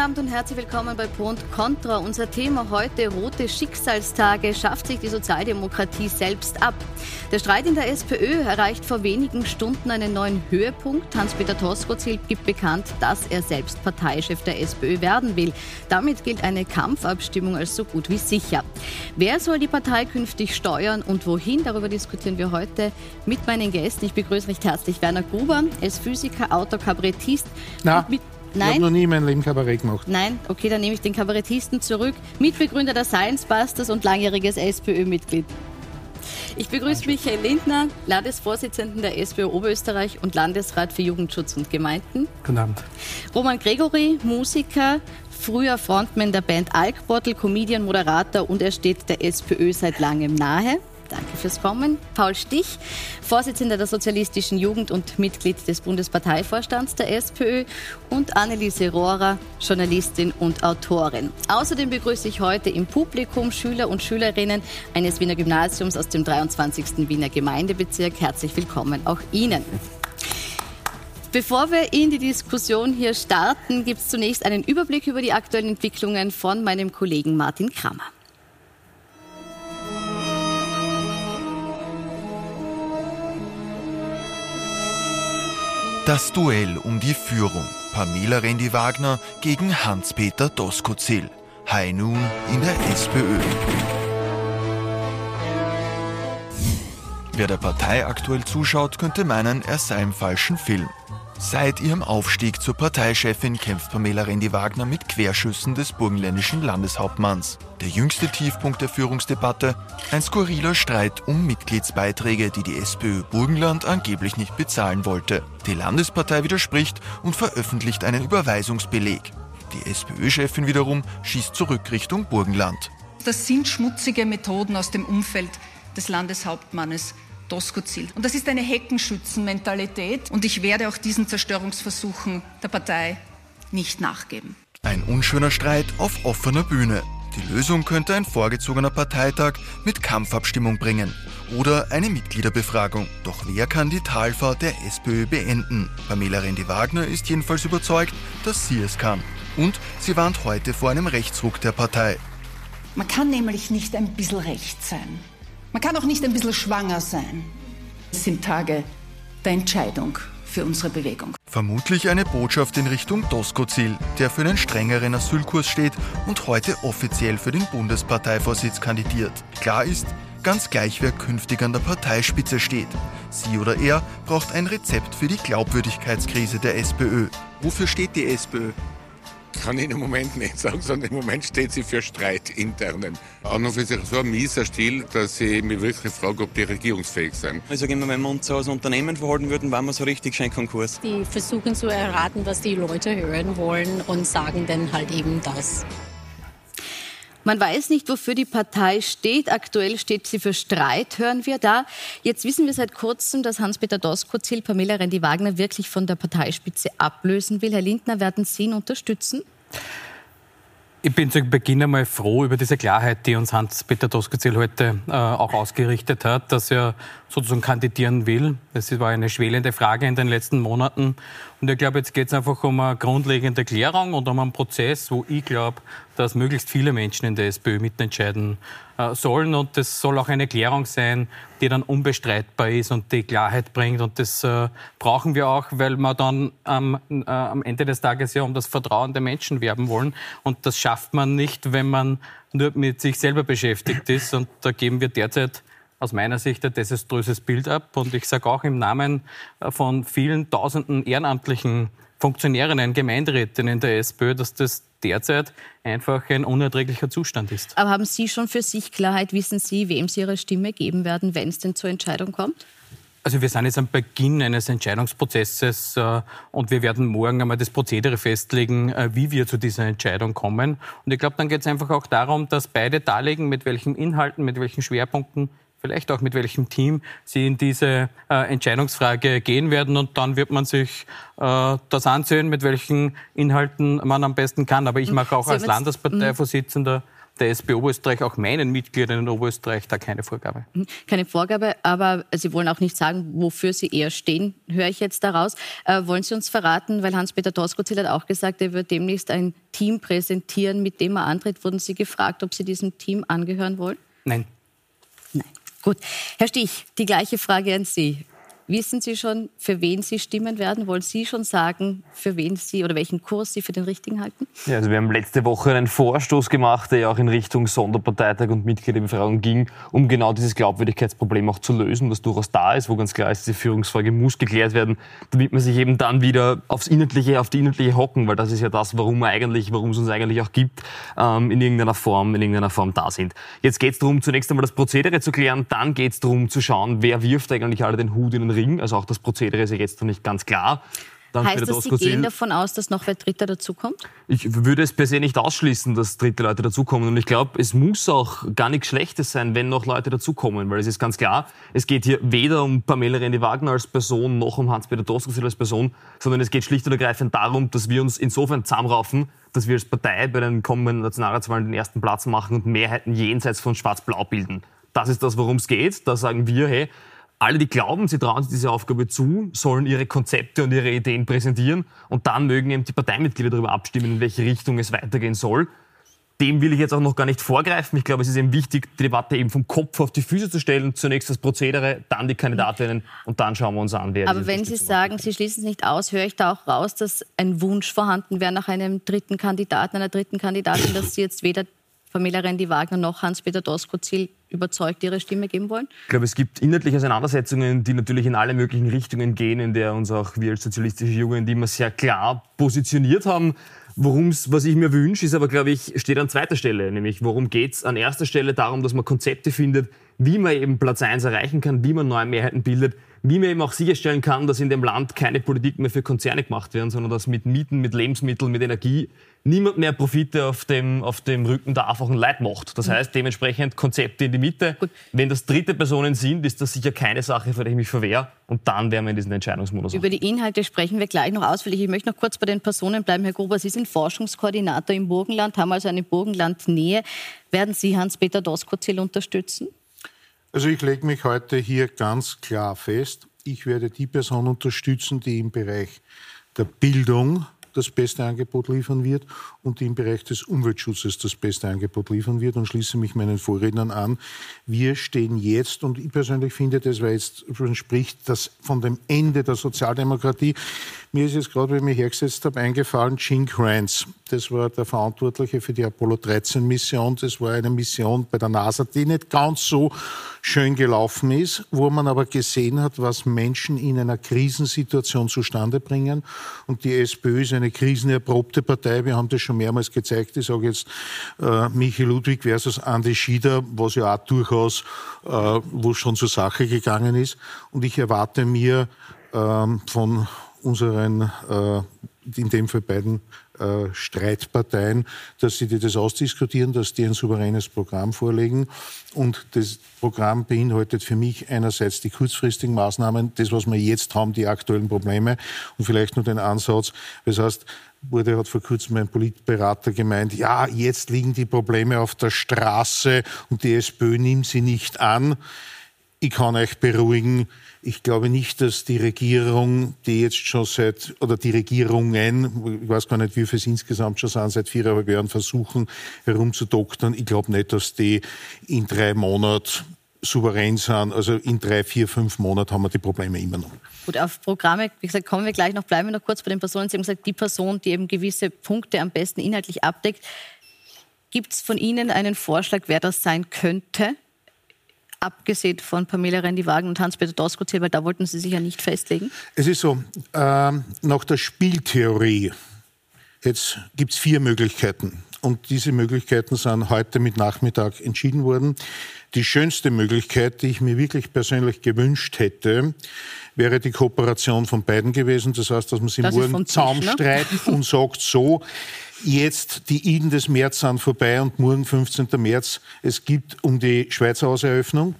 Abend und herzlich willkommen bei Pro und Contra. Unser Thema heute, rote Schicksalstage, schafft sich die Sozialdemokratie selbst ab. Der Streit in der SPÖ erreicht vor wenigen Stunden einen neuen Höhepunkt. Hans-Peter Toskozil gibt bekannt, dass er selbst Parteichef der SPÖ werden will. Damit gilt eine Kampfabstimmung als so gut wie sicher. Wer soll die Partei künftig steuern und wohin? Darüber diskutieren wir heute mit meinen Gästen. Ich begrüße recht herzlich Werner Gruber. Er ist Physiker, Autor, Kabarettist. Na. Mit Nein. Ich habe noch nie in meinem Leben Kabarett gemacht. Nein, okay, dann nehme ich den Kabarettisten zurück. Mitbegründer der Science Busters und langjähriges SPÖ-Mitglied. Ich begrüße Michael Lindner, Landesvorsitzenden der SPÖ Oberösterreich und Landesrat für Jugendschutz und Gemeinden. Guten Abend. Roman Gregory, Musiker, früher Frontman der Band Alkbottle, Comedian, Moderator und er steht der SPÖ seit langem nahe. Danke fürs Kommen. Paul Stich, Vorsitzender der Sozialistischen Jugend und Mitglied des Bundesparteivorstands der SPÖ und Anneliese Rohrer, Journalistin und Autorin. Außerdem begrüße ich heute im Publikum Schüler und Schülerinnen eines Wiener Gymnasiums aus dem 23. Wiener Gemeindebezirk. Herzlich willkommen auch Ihnen. Bevor wir in die Diskussion hier starten, gibt es zunächst einen Überblick über die aktuellen Entwicklungen von meinem Kollegen Martin Kramer. Das Duell um die Führung. Pamela Rendi-Wagner gegen Hans-Peter Doskozil. High Noon in der SPÖ. Wer der Partei aktuell zuschaut, könnte meinen, er sei im falschen Film. Seit ihrem Aufstieg zur Parteichefin kämpft Pamela Rendi-Wagner mit Querschüssen des burgenländischen Landeshauptmanns. Der jüngste Tiefpunkt der Führungsdebatte, ein skurriler Streit um Mitgliedsbeiträge, die die SPÖ Burgenland angeblich nicht bezahlen wollte. Die Landespartei widerspricht und veröffentlicht einen Überweisungsbeleg. Die SPÖ-Chefin wiederum schießt zurück Richtung Burgenland. Das sind schmutzige Methoden aus dem Umfeld des Landeshauptmannes. Doskozil. Und das ist eine Heckenschützenmentalität und ich werde auch diesen Zerstörungsversuchen der Partei nicht nachgeben. Ein unschöner Streit auf offener Bühne. Die Lösung könnte ein vorgezogener Parteitag mit Kampfabstimmung bringen oder eine Mitgliederbefragung. Doch wer kann die Talfahrt der SPÖ beenden? Pamela Rendi-Wagner ist jedenfalls überzeugt, dass sie es kann. Und sie warnt heute vor einem Rechtsruck der Partei. Man kann nämlich nicht ein bisschen recht sein. Man kann auch nicht ein bisschen schwanger sein. Es sind Tage der Entscheidung für unsere Bewegung. Vermutlich eine Botschaft in Richtung Doskozil, der für einen strengeren Asylkurs steht und heute offiziell für den Bundesparteivorsitz kandidiert. Klar ist, ganz gleich wer künftig an der Parteispitze steht. Sie oder er braucht ein Rezept für die Glaubwürdigkeitskrise der SPÖ. Wofür steht die SPÖ? Kann ich im Moment nicht sagen, sondern im Moment steht sie für Streit internen. An und für sich so ein mieser Stil, dass ich mich wirklich frage, ob die regierungsfähig sind. Ich sage immer, wenn wir uns so als Unternehmen verhalten würden, waren wir so richtig schön Konkurs. Die versuchen zu erraten, was die Leute hören wollen und sagen dann halt eben das. Man weiß nicht, wofür die Partei steht. Aktuell steht sie für Streit, hören wir da. Jetzt wissen wir seit kurzem, dass Hans-Peter Doskozil Pamela Rendi-Wagner wirklich von der Parteispitze ablösen will. Herr Lindner, werden Sie ihn unterstützen? Ich bin zu Beginn einmal froh über diese Klarheit, die uns Hans-Peter Doskozil heute äh, auch ausgerichtet hat, dass er sozusagen kandidieren will. Das war eine schwelende Frage in den letzten Monaten. Und ich glaube, jetzt geht es einfach um eine grundlegende Klärung und um einen Prozess, wo ich glaube, dass möglichst viele Menschen in der SPÖ mitentscheiden äh, sollen. Und das soll auch eine Klärung sein, die dann unbestreitbar ist und die Klarheit bringt. Und das äh, brauchen wir auch, weil wir dann ähm, äh, am Ende des Tages ja um das Vertrauen der Menschen werben wollen. Und das schafft man nicht, wenn man nur mit sich selber beschäftigt ist. Und da geben wir derzeit aus meiner Sicht ein desaströses Bild ab. Und ich sage auch im Namen äh, von vielen tausenden ehrenamtlichen Funktionärinnen, Gemeinderätinnen in der SPÖ, dass das derzeit einfach ein unerträglicher Zustand ist. Aber haben Sie schon für sich Klarheit? Wissen Sie, wem Sie Ihre Stimme geben werden, wenn es denn zur Entscheidung kommt? Also wir sind jetzt am Beginn eines Entscheidungsprozesses äh, und wir werden morgen einmal das Prozedere festlegen, äh, wie wir zu dieser Entscheidung kommen. Und ich glaube, dann geht es einfach auch darum, dass beide darlegen, mit welchen Inhalten, mit welchen Schwerpunkten vielleicht auch mit welchem Team Sie in diese äh, Entscheidungsfrage gehen werden. Und dann wird man sich äh, das ansehen, mit welchen Inhalten man am besten kann. Aber ich hm. mache auch als Landesparteivorsitzender der SP Oberösterreich, auch meinen Mitgliedern in Oberösterreich, da keine Vorgabe. Mhm. Keine Vorgabe, aber Sie wollen auch nicht sagen, wofür Sie eher stehen, höre ich jetzt daraus. Äh, wollen Sie uns verraten, weil Hans-Peter Doskozil hat auch gesagt, er wird demnächst ein Team präsentieren, mit dem er antritt. Wurden Sie gefragt, ob Sie diesem Team angehören wollen? Nein. Gut. Herr Stich, die gleiche Frage an Sie. Wissen Sie schon, für wen Sie stimmen werden? Wollen Sie schon sagen, für wen Sie oder welchen Kurs Sie für den richtigen halten? Ja, also wir haben letzte Woche einen Vorstoß gemacht, der ja auch in Richtung Sonderparteitag und Mitgliederbefragung ging, um genau dieses Glaubwürdigkeitsproblem auch zu lösen, das durchaus da ist, wo ganz klar ist, diese Führungsfrage muss geklärt werden, damit man sich eben dann wieder aufs Inhaltliche, auf die Inhaltliche hocken, weil das ist ja das, warum wir eigentlich, warum es uns eigentlich auch gibt, ähm, in irgendeiner Form, in irgendeiner Form da sind. Jetzt geht es darum, zunächst einmal das Prozedere zu klären, dann geht es darum zu schauen, wer wirft eigentlich alle den Hut in den Ring. Also auch das Prozedere ist ja jetzt noch nicht ganz klar. Dann heißt das, Sie gehen davon aus, dass noch wer Dritter dazukommt? Ich würde es per se nicht ausschließen, dass dritte Leute dazukommen. Und ich glaube, es muss auch gar nichts Schlechtes sein, wenn noch Leute dazukommen. Weil es ist ganz klar, es geht hier weder um Pamela Rendi-Wagner als Person, noch um Hans-Peter Doskozil als Person, sondern es geht schlicht und ergreifend darum, dass wir uns insofern zusammenraufen, dass wir als Partei bei den kommenden Nationalratswahlen den ersten Platz machen und Mehrheiten jenseits von Schwarz-Blau bilden. Das ist das, worum es geht. Da sagen wir, hey, alle, die glauben, sie trauen sich diese Aufgabe zu, sollen ihre Konzepte und ihre Ideen präsentieren und dann mögen eben die Parteimitglieder darüber abstimmen, in welche Richtung es weitergehen soll. Dem will ich jetzt auch noch gar nicht vorgreifen. Ich glaube, es ist eben wichtig, die Debatte eben vom Kopf auf die Füße zu stellen. Zunächst das Prozedere, dann die Kandidatinnen und dann schauen wir uns an, wer Aber wenn Sie sagen, Sie schließen es nicht aus, höre ich da auch raus, dass ein Wunsch vorhanden wäre nach einem dritten Kandidaten, einer dritten Kandidatin, dass Sie jetzt weder Pamela Rendi-Wagner noch Hans-Peter Doskozil überzeugt ihre Stimme geben wollen? Ich glaube, es gibt inhaltliche Auseinandersetzungen, die natürlich in alle möglichen Richtungen gehen, in der uns auch wir als sozialistische Jugend immer sehr klar positioniert haben. Worum's, was ich mir wünsche, ist aber, glaube ich, steht an zweiter Stelle. Nämlich, worum geht es an erster Stelle darum, dass man Konzepte findet, wie man eben Platz 1 erreichen kann, wie man neue Mehrheiten bildet, wie man eben auch sicherstellen kann, dass in dem Land keine Politik mehr für Konzerne gemacht werden, sondern dass mit Mieten, mit Lebensmitteln, mit Energie niemand mehr Profite auf dem, auf dem Rücken der einfachen Leid macht. Das mhm. heißt, dementsprechend Konzepte in die Mitte. Gut. Wenn das dritte Personen sind, ist das sicher keine Sache, für die ich mich verwehre. Und dann wären wir in diesem Entscheidungsmodus. Über die Inhalte sprechen wir gleich noch ausführlich. Ich möchte noch kurz bei den Personen bleiben. Herr Gruber, Sie sind Forschungskoordinator im Burgenland, haben also eine Burgenlandnähe. Werden Sie Hans-Peter Doskozil unterstützen? Also ich lege mich heute hier ganz klar fest. Ich werde die Person unterstützen, die im Bereich der Bildung das beste Angebot liefern wird und die im Bereich des Umweltschutzes das beste Angebot liefern wird und schließe mich meinen Vorrednern an. Wir stehen jetzt, und ich persönlich finde, das war jetzt, spricht das von dem Ende der Sozialdemokratie. Mir ist jetzt gerade, wenn ich mich hergesetzt habe, eingefallen, Gene Kranz. Das war der Verantwortliche für die Apollo 13 Mission. Das war eine Mission bei der NASA, die nicht ganz so schön gelaufen ist, wo man aber gesehen hat, was Menschen in einer Krisensituation zustande bringen. Und die SPÖ ist eine krisenerprobte Partei. Wir haben das schon mehrmals gezeigt. Ich sage jetzt äh, Michi Ludwig versus Andi Schieder, was ja auch durchaus, äh, wo schon zur Sache gegangen ist. Und ich erwarte mir ähm, von unseren, äh, in dem Fall beiden äh, Streitparteien, dass sie das ausdiskutieren, dass die ein souveränes Programm vorlegen. Und das Programm beinhaltet für mich einerseits die kurzfristigen Maßnahmen, das, was wir jetzt haben, die aktuellen Probleme und vielleicht nur den Ansatz. Das heißt, wurde, hat vor kurzem ein Politberater gemeint, ja, jetzt liegen die Probleme auf der Straße und die SPÖ nimmt sie nicht an. Ich kann euch beruhigen, ich glaube nicht, dass die Regierung, die jetzt schon seit, oder die Regierungen, ich weiß gar nicht, wie viel es insgesamt schon sind, seit viereinhalb Jahren versuchen herumzudoktern. Ich glaube nicht, dass die in drei Monaten souverän sind. Also in drei, vier, fünf Monaten haben wir die Probleme immer noch. Gut, auf Programme, wie gesagt, kommen wir gleich noch. Bleiben wir noch kurz bei den Personen. Sie haben gesagt, die Person, die eben gewisse Punkte am besten inhaltlich abdeckt. Gibt es von Ihnen einen Vorschlag, wer das sein könnte? Abgesehen von Pamela Rendi-Wagen und Hans-Peter Doskozil, weil da wollten Sie sich ja nicht festlegen? Es ist so, äh, nach der Spieltheorie jetzt gibt es vier Möglichkeiten. Und diese Möglichkeiten sind heute mit Nachmittag entschieden worden. Die schönste Möglichkeit, die ich mir wirklich persönlich gewünscht hätte, wäre die Kooperation von beiden gewesen. Das heißt, dass man sich morgen zusammenstreitet ne? und sagt so, jetzt die Iden des März sind vorbei und morgen 15. März, es gibt um die Schweizer Hauseröffnung.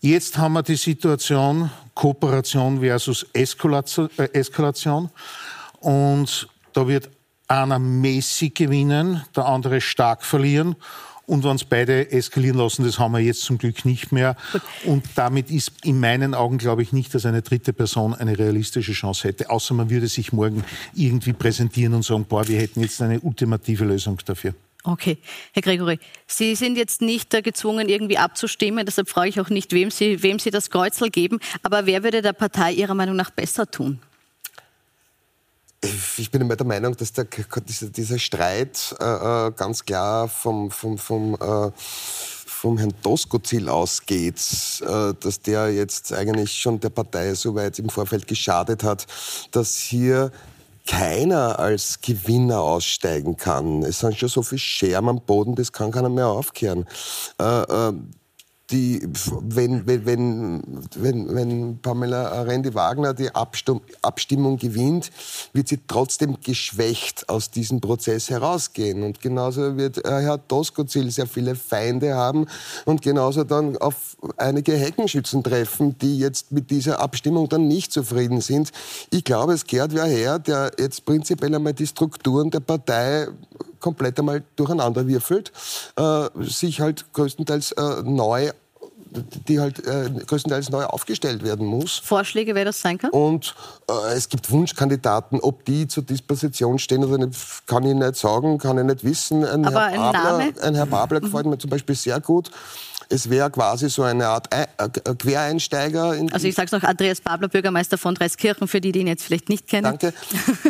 Jetzt haben wir die Situation Kooperation versus Eskalation. Und da wird einer mäßig gewinnen, der andere stark verlieren. Und wenn es beide eskalieren lassen, das haben wir jetzt zum Glück nicht mehr. Und damit ist in meinen Augen, glaube ich, nicht, dass eine dritte Person eine realistische Chance hätte. Außer man würde sich morgen irgendwie präsentieren und sagen, boah, wir hätten jetzt eine ultimative Lösung dafür. Okay, Herr Gregory, Sie sind jetzt nicht gezwungen, irgendwie abzustimmen. Deshalb frage ich auch nicht, wem Sie, wem Sie das Kreuzel geben. Aber wer würde der Partei Ihrer Meinung nach besser tun? Ich bin immer der Meinung, dass der, dieser, Streit äh, äh, ganz klar vom, vom, vom, äh, vom Herrn Doskozil ausgeht, äh, dass der jetzt eigentlich schon der Partei so weit im Vorfeld geschadet hat, dass hier keiner als Gewinner aussteigen kann. Es sind schon so viele Scherben am Boden, das kann keiner mehr aufkehren. Äh, äh, die, wenn, wenn, wenn, wenn Pamela Rendi-Wagner die Abstimmung gewinnt, wird sie trotzdem geschwächt aus diesem Prozess herausgehen. Und genauso wird Herr Doskozil sehr viele Feinde haben und genauso dann auf einige Heckenschützen treffen, die jetzt mit dieser Abstimmung dann nicht zufrieden sind. Ich glaube, es kehrt wer her, der jetzt prinzipiell einmal die Strukturen der Partei komplett einmal durcheinander würfelt, äh, sich halt größtenteils äh, neu die halt äh, größtenteils neu aufgestellt werden muss. Vorschläge, wer das sein kann? Und äh, es gibt Wunschkandidaten, ob die zur Disposition stehen oder nicht, kann ich nicht sagen, kann ich nicht wissen. Ein Aber Herr ein Babler, Name? Ein Herr Babler gefällt mir zum Beispiel sehr gut. Es wäre quasi so eine Art äh, Quereinsteiger. also ich sage es noch, Andreas Babler, Bürgermeister von Dreiskirchen, für die, die ihn jetzt vielleicht nicht kennen. Danke.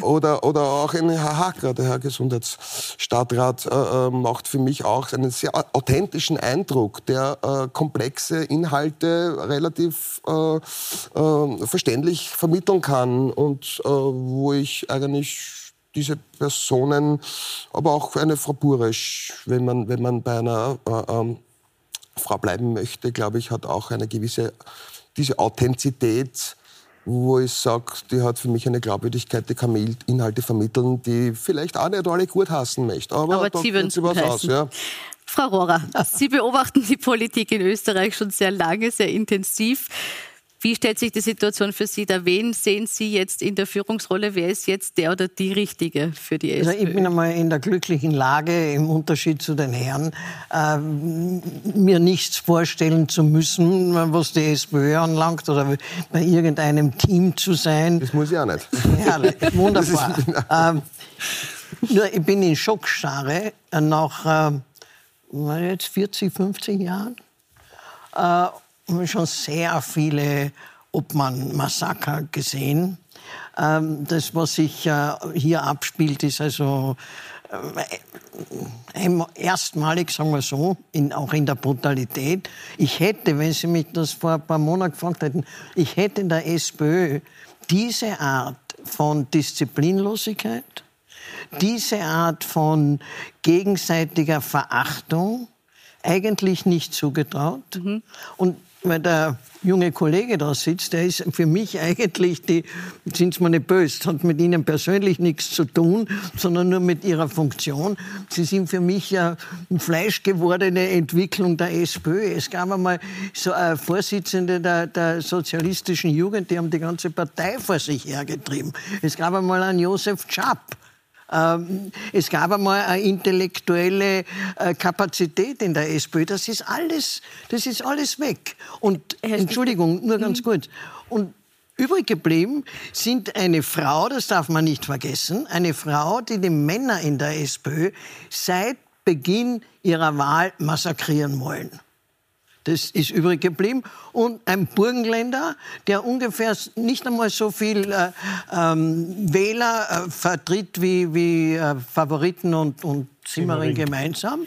Oder, oder auch ein Herr Hacker, der Herr Gesundheitsstadtrat, äh, äh, macht für mich auch einen sehr authentischen Eindruck, der äh, komplexe Inhalte relativ äh, äh, verständlich vermitteln kann und wo ich eigentlich diese Personen, aber auch eine Frau Buresch, wenn man, wenn man bei einer äh, ähm, Frau bleiben möchte, glaube ich, hat auch eine gewisse, diese Authentizität, wo ich sage, die hat für mich eine Glaubwürdigkeit, die kann Inhalte vermitteln, die vielleicht auch nicht alle gut hassen möchte. Aber, Aber Sie würden es was aus, ja. Frau Rohrer, Sie beobachten die Politik in Österreich schon sehr lange, sehr intensiv. Wie stellt sich die Situation für Sie dar? Wen sehen Sie jetzt in der Führungsrolle? Wer ist jetzt der oder die Richtige für die SPÖ? Also ich bin einmal in der glücklichen Lage, im Unterschied zu den Herren, äh, mir nichts vorstellen zu müssen, was die SPÖ anlangt oder bei irgendeinem Team zu sein. Das muss ich auch nicht. Ja, wunderbar. ähm, nur ich bin in Schockstarre nach äh, jetzt 40, 50 Jahren. Äh, schon sehr viele Obmann-Massaker gesehen. Ähm, das, was sich äh, hier abspielt, ist also äh, erstmalig, sagen wir so, in, auch in der Brutalität. Ich hätte, wenn Sie mich das vor ein paar Monaten gefragt hätten, ich hätte in der SPÖ diese Art von Disziplinlosigkeit, diese Art von gegenseitiger Verachtung eigentlich nicht zugetraut. Mhm. Und weil der junge Kollege da sitzt, der ist für mich eigentlich die, sind Sie mir nicht böse, hat mit Ihnen persönlich nichts zu tun, sondern nur mit Ihrer Funktion. Sie sind für mich ja eine fleischgewordene Entwicklung der SPÖ. Es gab einmal so eine Vorsitzende der, der sozialistischen Jugend, die haben die ganze Partei vor sich hergetrieben. Es gab einmal einen Josef Schapp es gab einmal eine intellektuelle äh, Kapazität in der SPÖ. Das ist alles, das ist alles weg. Und Entschuldigung, nur ganz mhm. kurz. Und Übrig geblieben sind eine Frau, das darf man nicht vergessen, eine Frau, die die Männer in der SPÖ seit Beginn ihrer Wahl massakrieren wollen. Das ist übrig geblieben. Und ein Burgenländer, der ungefähr nicht einmal so viel äh, ähm, Wähler äh, vertritt wie, wie äh, Favoriten und, und Simmering gemeinsam.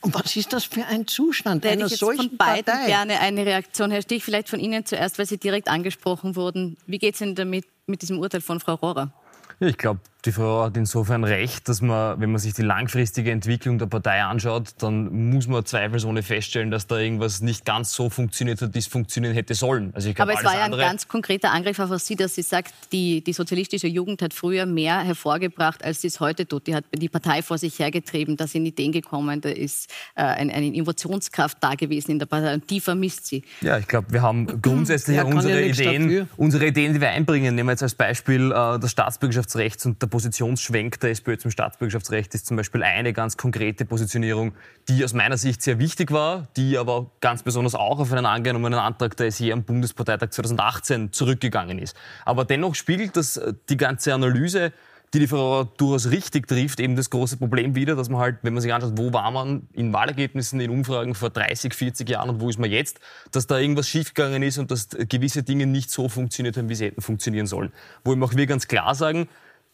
Und was ist das für ein Zustand da hätte einer ich jetzt solchen von beiden Partei? gerne eine Reaktion. Herr Stich, vielleicht von Ihnen zuerst, weil Sie direkt angesprochen wurden. Wie geht es Ihnen damit mit diesem Urteil von Frau Rohrer? Ich glaube, die Frau hat insofern recht, dass man, wenn man sich die langfristige Entwicklung der Partei anschaut, dann muss man zweifelsohne feststellen, dass da irgendwas nicht ganz so funktioniert hat, wie es funktionieren hätte sollen. Also ich glaub, Aber es war ja ein ganz konkreter Angriff auf Sie, dass sie sagt, die, die sozialistische Jugend hat früher mehr hervorgebracht, als sie es heute tut. Die hat die Partei vor sich hergetrieben, da sind Ideen gekommen, da ist äh, eine, eine Innovationskraft da gewesen in der Partei und die vermisst sie. Ja, ich glaube, wir haben grundsätzlich ja, unsere, ja Ideen, unsere Ideen, die wir einbringen, nehmen wir jetzt als Beispiel äh, das Staatsbürgerschaftsrecht und der Positionsschwenk der SPÖ zum Staatsbürgerschaftsrecht ist zum Beispiel eine ganz konkrete Positionierung, die aus meiner Sicht sehr wichtig war, die aber ganz besonders auch auf einen angenommenen Antrag der SE am Bundesparteitag 2018 zurückgegangen ist. Aber dennoch spiegelt das äh, die ganze Analyse die die Frau durchaus richtig trifft, eben das große Problem wieder, dass man halt, wenn man sich anschaut, wo war man in Wahlergebnissen, in Umfragen vor 30, 40 Jahren und wo ist man jetzt, dass da irgendwas schiefgegangen ist und dass gewisse Dinge nicht so funktioniert haben, wie sie hätten funktionieren sollen. Wo eben auch wir ganz klar sagen,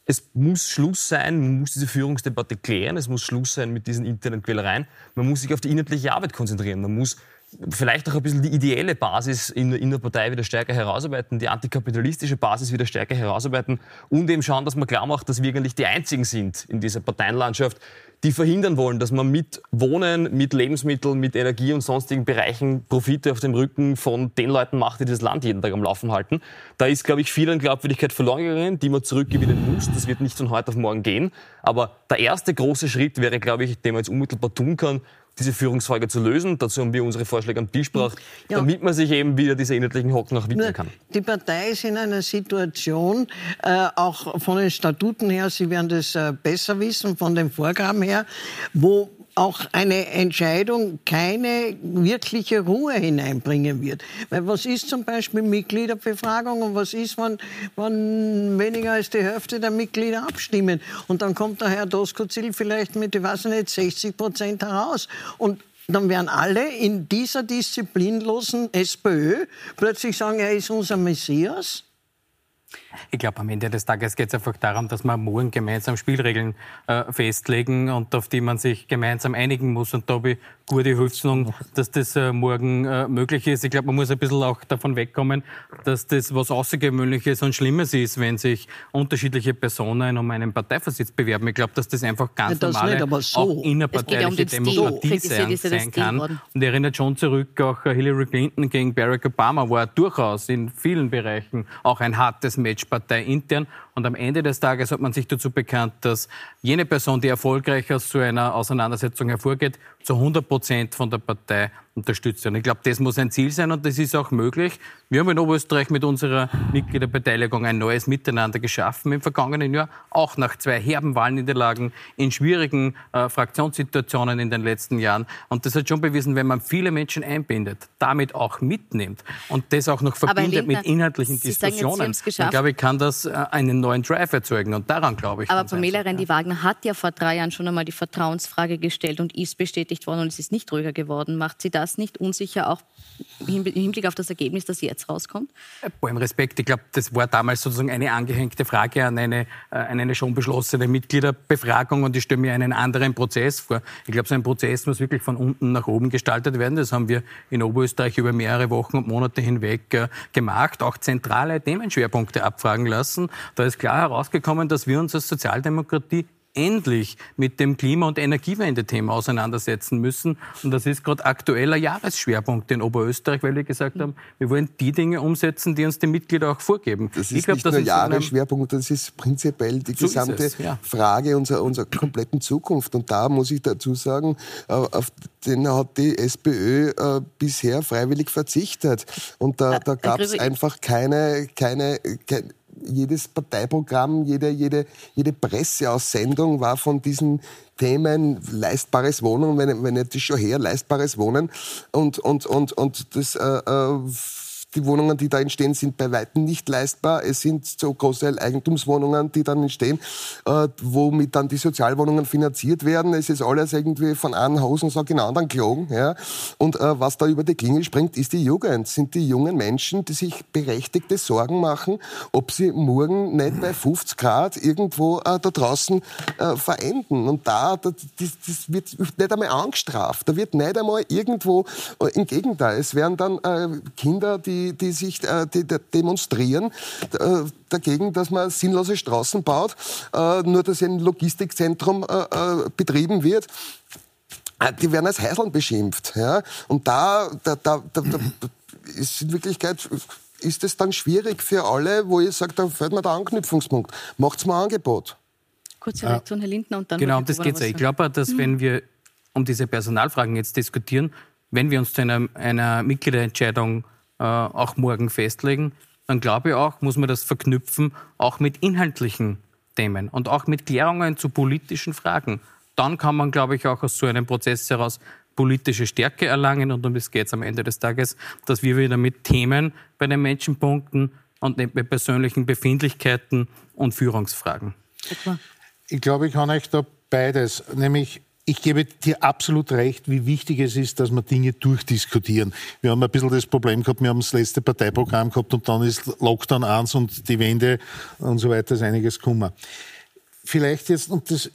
es muss Schluss sein, man muss diese Führungsdebatte klären, es muss Schluss sein mit diesen internen Quälereien, man muss sich auf die inhaltliche Arbeit konzentrieren, man muss vielleicht auch ein bisschen die ideelle Basis in, in, der Partei wieder stärker herausarbeiten, die antikapitalistische Basis wieder stärker herausarbeiten und eben schauen, dass man klar macht, dass wir eigentlich die Einzigen sind in dieser Parteienlandschaft, die verhindern wollen, dass man mit Wohnen, mit Lebensmitteln, mit Energie und sonstigen Bereichen Profite auf dem Rücken von den Leuten macht, die das Land jeden Tag am Laufen halten. Da ist, glaube ich, viel an Glaubwürdigkeit verloren gegangen, die man zurückgewinnen muss. Das wird nicht von heute auf morgen gehen. Aber der erste große Schritt wäre, glaube ich, den man jetzt unmittelbar tun kann, diese Führungsfrage zu lösen. Dazu haben wir unsere Vorschläge am Tisch gebracht, ja. damit man sich eben wieder dieser inhaltlichen Hocken auch widmen kann. Die Partei ist in einer Situation, äh, auch von den Statuten her, Sie werden das äh, besser wissen, von den Vorgaben her, wo auch eine Entscheidung keine wirkliche Ruhe hineinbringen wird. Weil was ist zum Beispiel Mitgliederbefragung und was ist, wenn, wenn weniger als die Hälfte der Mitglieder abstimmen? Und dann kommt der Herr Doskozil vielleicht mit, ich weiß nicht, 60 Prozent heraus. Und dann werden alle in dieser disziplinlosen SPÖ plötzlich sagen, er ist unser Messias. Ich glaube, am Ende des Tages geht es einfach darum, dass wir morgen gemeinsam Spielregeln äh, festlegen und auf die man sich gemeinsam einigen muss. Und da habe ich gute Hoffnung, dass das äh, morgen äh, möglich ist. Ich glaube, man muss ein bisschen auch davon wegkommen, dass das was Außergewöhnliches und Schlimmes ist, wenn sich unterschiedliche Personen um einen Parteivorsitz bewerben. Ich glaube, dass das einfach ganz ja, das normale, nicht, so. auch innerparteiliche um Demokratie sein, sein kann. Und erinnert schon zurück, auch Hillary Clinton gegen Barack Obama war durchaus in vielen Bereichen auch ein hartes Match Partei intern. Und am Ende des Tages hat man sich dazu bekannt, dass jene Person, die erfolgreich aus so einer Auseinandersetzung hervorgeht, zu 100 Prozent von der Partei unterstützt werden. Ich glaube, das muss ein Ziel sein und das ist auch möglich. Wir haben in Oberösterreich mit unserer Mitgliederbeteiligung ein neues Miteinander geschaffen im vergangenen Jahr, auch nach zwei herben Wahlniederlagen in schwierigen äh, Fraktionssituationen in den letzten Jahren. Und das hat schon bewiesen, wenn man viele Menschen einbindet, damit auch mitnimmt und das auch noch verbindet Lindner, mit inhaltlichen Sie Diskussionen, dann glaube ich, kann das äh, einen neuen Drive erzeugen. Und daran glaube ich. Aber Pamela Rendi-Wagner hat ja vor drei Jahren schon einmal die Vertrauensfrage gestellt und ist bestätigt worden und es ist nicht ruhiger geworden. Macht sie das nicht unsicher, auch im Hinblick auf das Ergebnis, das jetzt rauskommt? Bei allem Respekt, ich glaube, das war damals sozusagen eine angehängte Frage an eine, äh, an eine schon beschlossene Mitgliederbefragung und ich stelle mir einen anderen Prozess vor. Ich glaube, so ein Prozess muss wirklich von unten nach oben gestaltet werden. Das haben wir in Oberösterreich über mehrere Wochen und Monate hinweg äh, gemacht, auch zentrale Themenschwerpunkte abfragen lassen. Da ist klar herausgekommen, dass wir uns als Sozialdemokratie endlich mit dem Klima- und Energiewende-Thema auseinandersetzen müssen. Und das ist gerade aktueller Jahresschwerpunkt in Oberösterreich, weil wir gesagt haben, wir wollen die Dinge umsetzen, die uns die Mitglieder auch vorgeben. Das ist ich glaub, nicht das nur Jahresschwerpunkt, das ist prinzipiell die so gesamte es, ja. Frage unserer, unserer kompletten Zukunft. Und da muss ich dazu sagen, äh, auf den hat die SPÖ äh, bisher freiwillig verzichtet. Und da, da gab es einfach keine, keine, keine jedes Parteiprogramm, jede, jede, jede Presseaussendung war von diesen Themen leistbares Wohnen, wenn, wenn das schon her, leistbares Wohnen. Und, und, und, und das äh, äh die Wohnungen, die da entstehen, sind bei weitem nicht leistbar. Es sind so große Eigentumswohnungen, die dann entstehen, äh, womit dann die Sozialwohnungen finanziert werden. Es ist alles irgendwie von einem Hosensack in den anderen gelogen. Ja? Und äh, was da über die Klinge springt, ist die Jugend. Sind die jungen Menschen, die sich berechtigte Sorgen machen, ob sie morgen nicht bei 50 Grad irgendwo äh, da draußen äh, verenden. Und da, das, das, wird nicht einmal angestraft. Da wird nicht einmal irgendwo, äh, im Gegenteil, es werden dann äh, Kinder, die die, sich äh, die, die demonstrieren äh, dagegen, dass man sinnlose Straßen baut, äh, nur dass ein Logistikzentrum betrieben wird die werden als Heiseln beschimpft. Ja? Und da, da, da, da, da ist in Wirklichkeit ist es dann schwierig für alle, wo ich sage, da fällt mir der Anknüpfungspunkt. Macht's mal ein Angebot. Kurze Reaktion, Herr Lindner, und dann... Genau, um das geht Ich glaube, dass mhm. wenn wir um diese Personalfragen jetzt diskutieren, wenn wir uns zu einer, einer Mitgliederentscheidung äh, auch morgen festlegen, dann glaube ich auch, muss man das verknüpfen, auch mit inhaltlichen Themen und auch mit Klärungen zu politischen Fragen, dann kann man, glaube ich, auch aus so einem Prozess heraus politische Stärke erlangen. Und um das geht es am Ende des Tages, dass wir wieder mit Themen bei den Menschen punkten und nicht mit persönlichen Befindlichkeiten und Führungsfragen. Ich glaube, ich kann euch da beides, nämlich ich gebe dir absolut recht, wie wichtig es ist, dass wir Dinge durchdiskutieren. Wir haben ein bisschen das Problem gehabt, wir haben das letzte Parteiprogramm gehabt und dann ist Lockdown 1 und die Wende und so weiter ist einiges kummer. Vielleicht jetzt, und das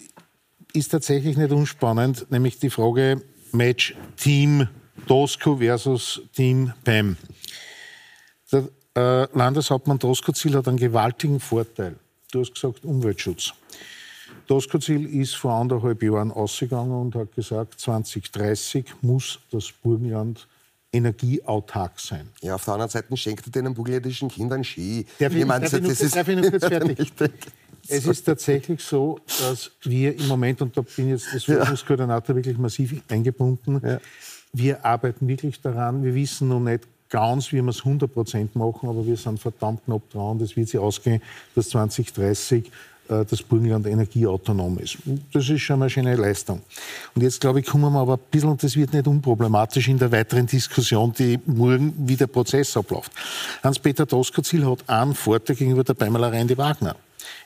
ist tatsächlich nicht unspannend, nämlich die Frage Match Team Tosco versus Team PEM. Der äh, Landeshauptmann Tosco-Ziel hat einen gewaltigen Vorteil. Du hast gesagt Umweltschutz. Doskozil ist vor anderthalb Jahren ausgegangen und hat gesagt, 2030 muss das Burgenland energieautark sein. Ja, auf der anderen Seite schenkt er den burgenländischen Kindern Ski. Darf ich, ich, darf, ich noch, darf ich kurz fertig? es ist tatsächlich so, dass wir im Moment, und da bin jetzt das Forschungskoordinator wirklich massiv eingebunden, ja. wir arbeiten wirklich daran. Wir wissen noch nicht ganz, wie wir es 100 Prozent machen, aber wir sind verdammt knapp dran. Das wird sich ausgehen, dass 2030 äh, das Burgenland energieautonom ist. Das ist schon eine schöne Leistung. Und jetzt, glaube ich, kommen wir aber ein bisschen, und das wird nicht unproblematisch in der weiteren Diskussion, die morgen, wie der Prozess abläuft. Hans-Peter Doskozil hat einen Vorteil gegenüber der Beimeler Reinde Wagner.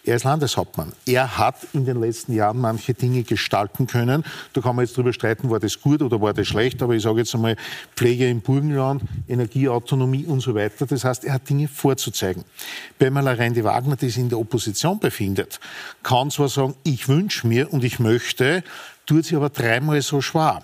Er ist Landeshauptmann. Er hat in den letzten Jahren manche Dinge gestalten können. Da kann man jetzt drüber streiten, war das gut oder war das schlecht, aber ich sage jetzt einmal Pflege im Burgenland, Energieautonomie und so weiter. Das heißt, er hat Dinge vorzuzeigen. Bei Malereinde Wagner, die sich in der Opposition befindet, kann zwar sagen, ich wünsche mir und ich möchte, tut sie aber dreimal so schwer.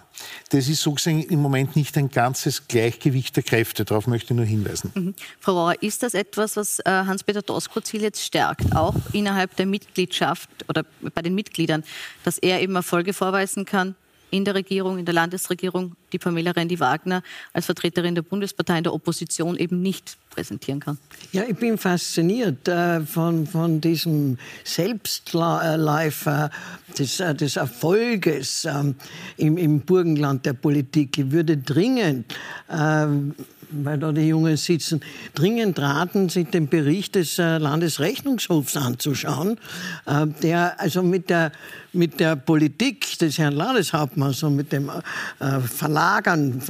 Das ist sozusagen im Moment nicht ein ganzes Gleichgewicht der Kräfte. Darauf möchte ich nur hinweisen. Mhm. Frau Rauer, ist das etwas, was äh, Hans-Peter Doskozil jetzt stärkt, auch innerhalb der Mitgliedschaft oder bei den Mitgliedern, dass er eben Erfolge vorweisen kann? In der Regierung, in der Landesregierung, die Pamela Rendi-Wagner als Vertreterin der Bundespartei in der Opposition eben nicht präsentieren kann. Ja, ich bin fasziniert äh, von, von diesem Selbstläufer des, äh, des Erfolges ähm, im, im Burgenland der Politik. Ich würde dringend ähm, weil da die Jungen sitzen, dringend raten, sich den Bericht des äh, Landesrechnungshofs anzuschauen, äh, der also mit der, mit der Politik des Herrn Landeshauptmanns und mit dem äh, Verlagern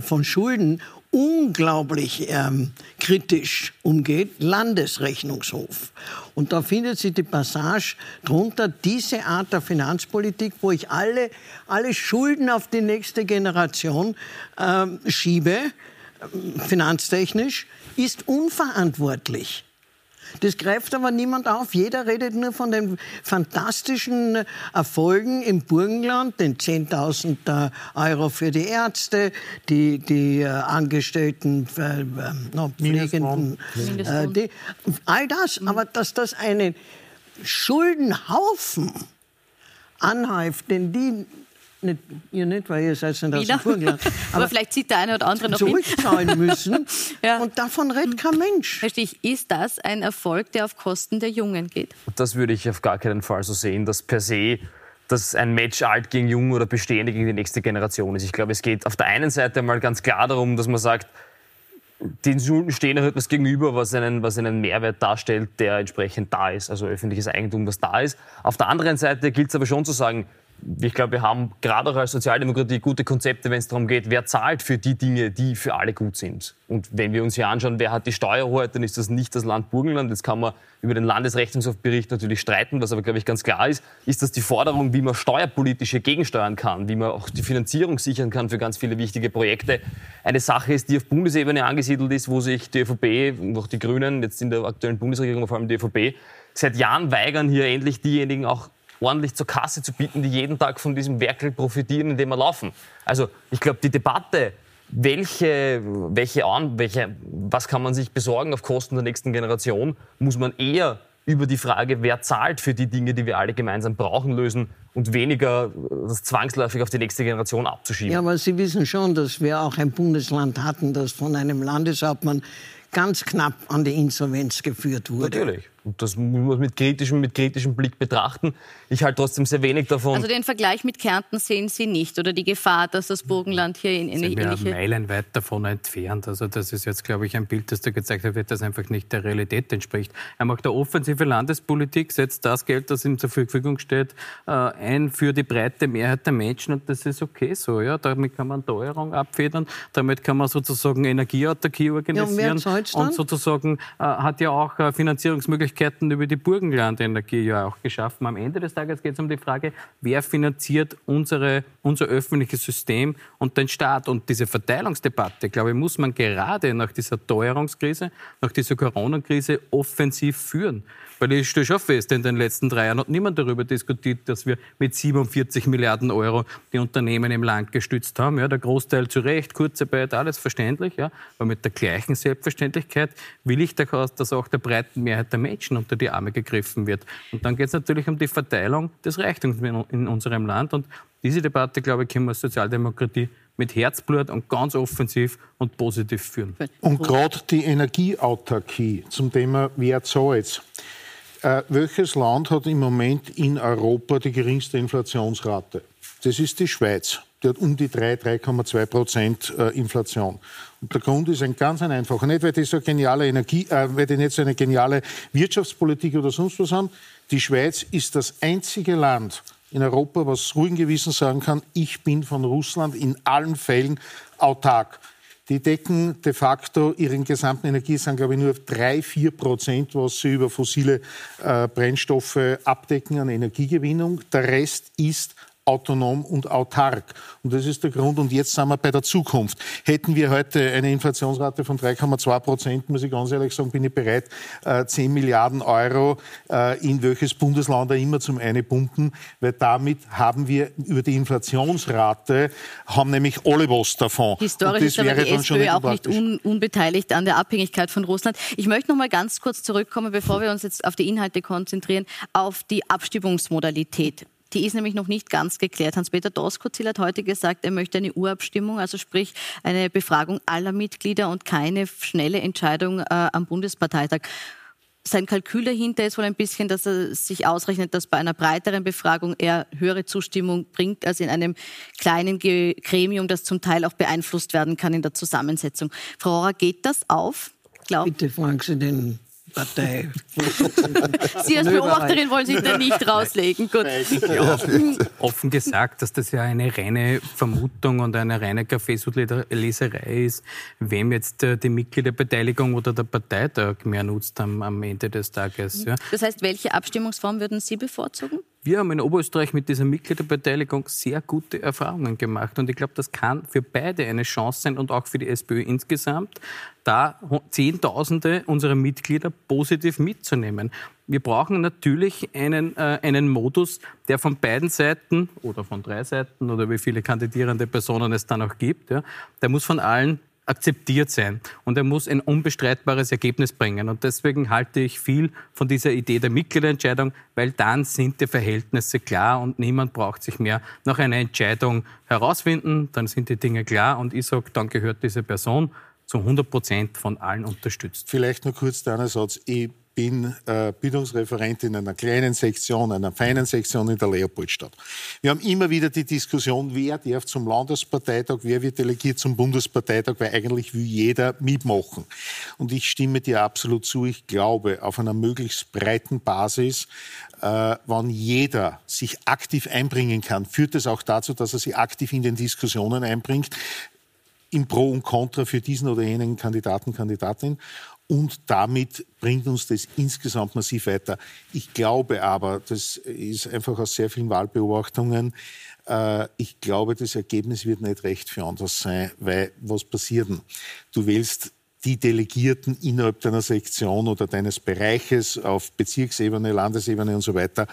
von Schulden unglaublich ähm, kritisch umgeht, Landesrechnungshof. Und da findet sich die Passage drunter, diese Art der Finanzpolitik, wo ich alle, alle Schulden auf die nächste Generation ähm, schiebe, finanztechnisch, ist unverantwortlich. Das greift aber niemand auf. Jeder redet nur von den fantastischen Erfolgen im Burgenland, den 10.000 Euro für die Ärzte, die, die äh, Angestellten, äh, äh no, Pflegenden, äh, die, all das. Aber dass das einen Schuldenhaufen anhäuft, den die nicht, ihr nicht, weil ihr seid nicht aus dem Burgenland. Aber, aber vielleicht sieht der eine oder andere noch zurückzahlen müssen. ja. Und davon redet kein Mensch. Verstehe ich. Ist das ein Erfolg, der auf Kosten der Jungen geht? Das würde ich auf gar keinen Fall so sehen, dass per se dass ein Match alt gegen jung oder bestehende gegen die nächste Generation ist. Ich glaube, es geht auf der einen Seite mal ganz klar darum, dass man sagt, den Schulden stehen halt etwas gegenüber, was einen, was einen Mehrwert darstellt, der entsprechend da ist, also öffentliches Eigentum, das da ist. Auf der anderen Seite gilt es aber schon zu sagen, ich glaube, wir haben gerade auch als Sozialdemokratie gute Konzepte, wenn es darum geht, wer zahlt für die Dinge, die für alle gut sind. Und wenn wir uns hier anschauen, wer hat die Steuerhoheit, dann ist das nicht das Land Burgenland. Jetzt kann man über den Landesrechnungshofbericht natürlich streiten. Was aber, glaube ich, ganz klar ist, ist, dass die Forderung, wie man steuerpolitisch hier gegensteuern kann, wie man auch die Finanzierung sichern kann für ganz viele wichtige Projekte, eine Sache ist, die auf Bundesebene angesiedelt ist, wo sich die ÖVP und auch die Grünen, jetzt in der aktuellen Bundesregierung vor allem die ÖVP, seit Jahren weigern, hier endlich diejenigen auch ordentlich zur Kasse zu bieten, die jeden Tag von diesem Werkel profitieren, in dem wir laufen. Also ich glaube, die Debatte, welche, welche, welche, was kann man sich besorgen auf Kosten der nächsten Generation, muss man eher über die Frage, wer zahlt für die Dinge, die wir alle gemeinsam brauchen, lösen und weniger das zwangsläufig auf die nächste Generation abzuschieben. Ja, aber Sie wissen schon, dass wir auch ein Bundesland hatten, das von einem Landeshauptmann ganz knapp an die Insolvenz geführt wurde. Natürlich. Und das muss man mit kritischem, mit kritischem Blick betrachten. Ich halte trotzdem sehr wenig davon. Also den Vergleich mit Kärnten sehen Sie nicht oder die Gefahr, dass das Burgenland hier in eine ähnliche... Sind wir meilenweit davon entfernt. Also das ist jetzt, glaube ich, ein Bild, das da gezeigt wird, das einfach nicht der Realität entspricht. Er macht eine offensive Landespolitik, setzt das Geld, das ihm zur Verfügung steht, äh, ein für die breite Mehrheit der Menschen und das ist okay so. Ja? Damit kann man Teuerung abfedern, damit kann man sozusagen Energieautarkie organisieren ja, und, und sozusagen äh, hat ja auch äh, Finanzierungsmöglichkeiten Möglichkeiten über die Burgenlandenergie ja auch geschaffen. Am Ende des Tages geht es um die Frage, wer finanziert unsere, unser öffentliches System und den Staat. Und diese Verteilungsdebatte, glaube ich, muss man gerade nach dieser Teuerungskrise, nach dieser Corona-Krise offensiv führen. Weil ich stelle schon fest, in den letzten drei Jahren hat niemand darüber diskutiert, dass wir mit 47 Milliarden Euro die Unternehmen im Land gestützt haben. Ja, der Großteil zu Recht, Kurzarbeit, alles verständlich. Ja, aber mit der gleichen Selbstverständlichkeit will ich dass auch der breiten Mehrheit der Menschen unter die Arme gegriffen wird. Und dann geht es natürlich um die Verteilung des Reichtums in unserem Land. Und diese Debatte, glaube ich, können wir als Sozialdemokratie mit Herzblut und ganz offensiv und positiv führen. Und gerade die Energieautarkie zum Thema Wer zahlt äh, welches Land hat im Moment in Europa die geringste Inflationsrate? Das ist die Schweiz. Die hat um die 3, 3,2 Prozent äh, Inflation. Und der Grund ist ein ganz ein einfacher. Nicht, weil die so geniale Energie, äh, weil die nicht so eine geniale Wirtschaftspolitik oder sonst was haben. Die Schweiz ist das einzige Land in Europa, was ruhigen Gewissen sagen kann, ich bin von Russland in allen Fällen autark. Die decken de facto ihren gesamten Energie, sind glaube ich nur drei, vier Prozent, was sie über fossile äh, Brennstoffe abdecken an Energiegewinnung. Der Rest ist autonom und autark. Und das ist der Grund. Und jetzt sind wir bei der Zukunft. Hätten wir heute eine Inflationsrate von 3,2 Prozent, muss ich ganz ehrlich sagen, bin ich bereit, 10 äh, Milliarden Euro äh, in welches Bundesland auch immer zum eine pumpen, weil damit haben wir über die Inflationsrate, haben nämlich alle was davon. Historisch ist aber die SPÖ auch nicht un unbeteiligt an der Abhängigkeit von Russland. Ich möchte noch mal ganz kurz zurückkommen, bevor wir uns jetzt auf die Inhalte konzentrieren, auf die Abstimmungsmodalität. Die ist nämlich noch nicht ganz geklärt. Hans-Peter Doskozil hat heute gesagt, er möchte eine Urabstimmung, also sprich eine Befragung aller Mitglieder und keine schnelle Entscheidung äh, am Bundesparteitag. Sein Kalkül dahinter ist wohl ein bisschen, dass er sich ausrechnet, dass bei einer breiteren Befragung er höhere Zustimmung bringt als in einem kleinen Gremium, das zum Teil auch beeinflusst werden kann in der Zusammensetzung. Frau Rohrer, geht das auf? Glaub? Bitte fragen Sie den Partei. Sie als Beobachterin wollen sich da nicht rauslegen. Gut. Ja, offen gesagt, dass das ja eine reine Vermutung und eine reine Kaffeesudleserei ist, wem jetzt äh, die Mitgliederbeteiligung oder der Parteitag mehr nutzt am, am Ende des Tages. Ja. Das heißt, welche Abstimmungsform würden Sie bevorzugen? Wir haben in Oberösterreich mit dieser Mitgliederbeteiligung sehr gute Erfahrungen gemacht. Und ich glaube, das kann für beide eine Chance sein und auch für die SPÖ insgesamt, da Zehntausende unserer Mitglieder positiv mitzunehmen. Wir brauchen natürlich einen, äh, einen Modus, der von beiden Seiten oder von drei Seiten oder wie viele kandidierende Personen es dann auch gibt, ja, der muss von allen akzeptiert sein und er muss ein unbestreitbares Ergebnis bringen. Und deswegen halte ich viel von dieser Idee der Mitgliederentscheidung, weil dann sind die Verhältnisse klar und niemand braucht sich mehr nach einer Entscheidung herausfinden. Dann sind die Dinge klar und ich sage, dann gehört diese Person zu 100 Prozent von allen unterstützt. Vielleicht nur kurz der Satz. Ich bin äh, Bildungsreferent in einer kleinen Sektion, einer feinen Sektion in der Leopoldstadt. Wir haben immer wieder die Diskussion, wer darf zum Landesparteitag, wer wird delegiert zum Bundesparteitag, weil eigentlich will jeder mitmachen. Und ich stimme dir absolut zu. Ich glaube, auf einer möglichst breiten Basis, äh, wann jeder sich aktiv einbringen kann, führt es auch dazu, dass er sich aktiv in den Diskussionen einbringt, im Pro und Contra für diesen oder jenen Kandidaten, Kandidatin und damit bringt uns das insgesamt massiv weiter. Ich glaube aber, das ist einfach aus sehr vielen Wahlbeobachtungen, äh, ich glaube, das Ergebnis wird nicht recht für anders sein, weil was passiert denn? Du wählst die Delegierten innerhalb deiner Sektion oder deines Bereiches auf Bezirksebene, Landesebene und so weiter.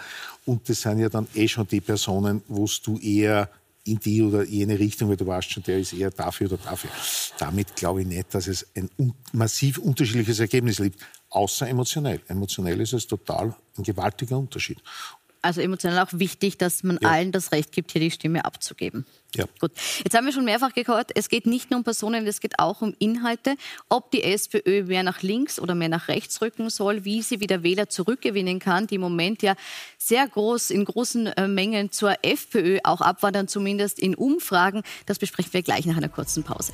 Und das sind ja dann eh schon die Personen, wo du eher in die oder jene Richtung, weil du weißt schon, der ist eher dafür oder dafür. Damit glaube ich nicht, dass es ein massiv unterschiedliches Ergebnis gibt, außer emotionell. Emotionell ist es total ein gewaltiger Unterschied. Also emotional auch wichtig, dass man ja. allen das Recht gibt, hier die Stimme abzugeben. Ja. Gut. Jetzt haben wir schon mehrfach gehört, es geht nicht nur um Personen, es geht auch um Inhalte. Ob die SPÖ mehr nach links oder mehr nach rechts rücken soll, wie sie wieder Wähler zurückgewinnen kann, die im Moment ja sehr groß, in großen äh, Mengen zur FPÖ auch abwandern, zumindest in Umfragen. Das besprechen wir gleich nach einer kurzen Pause.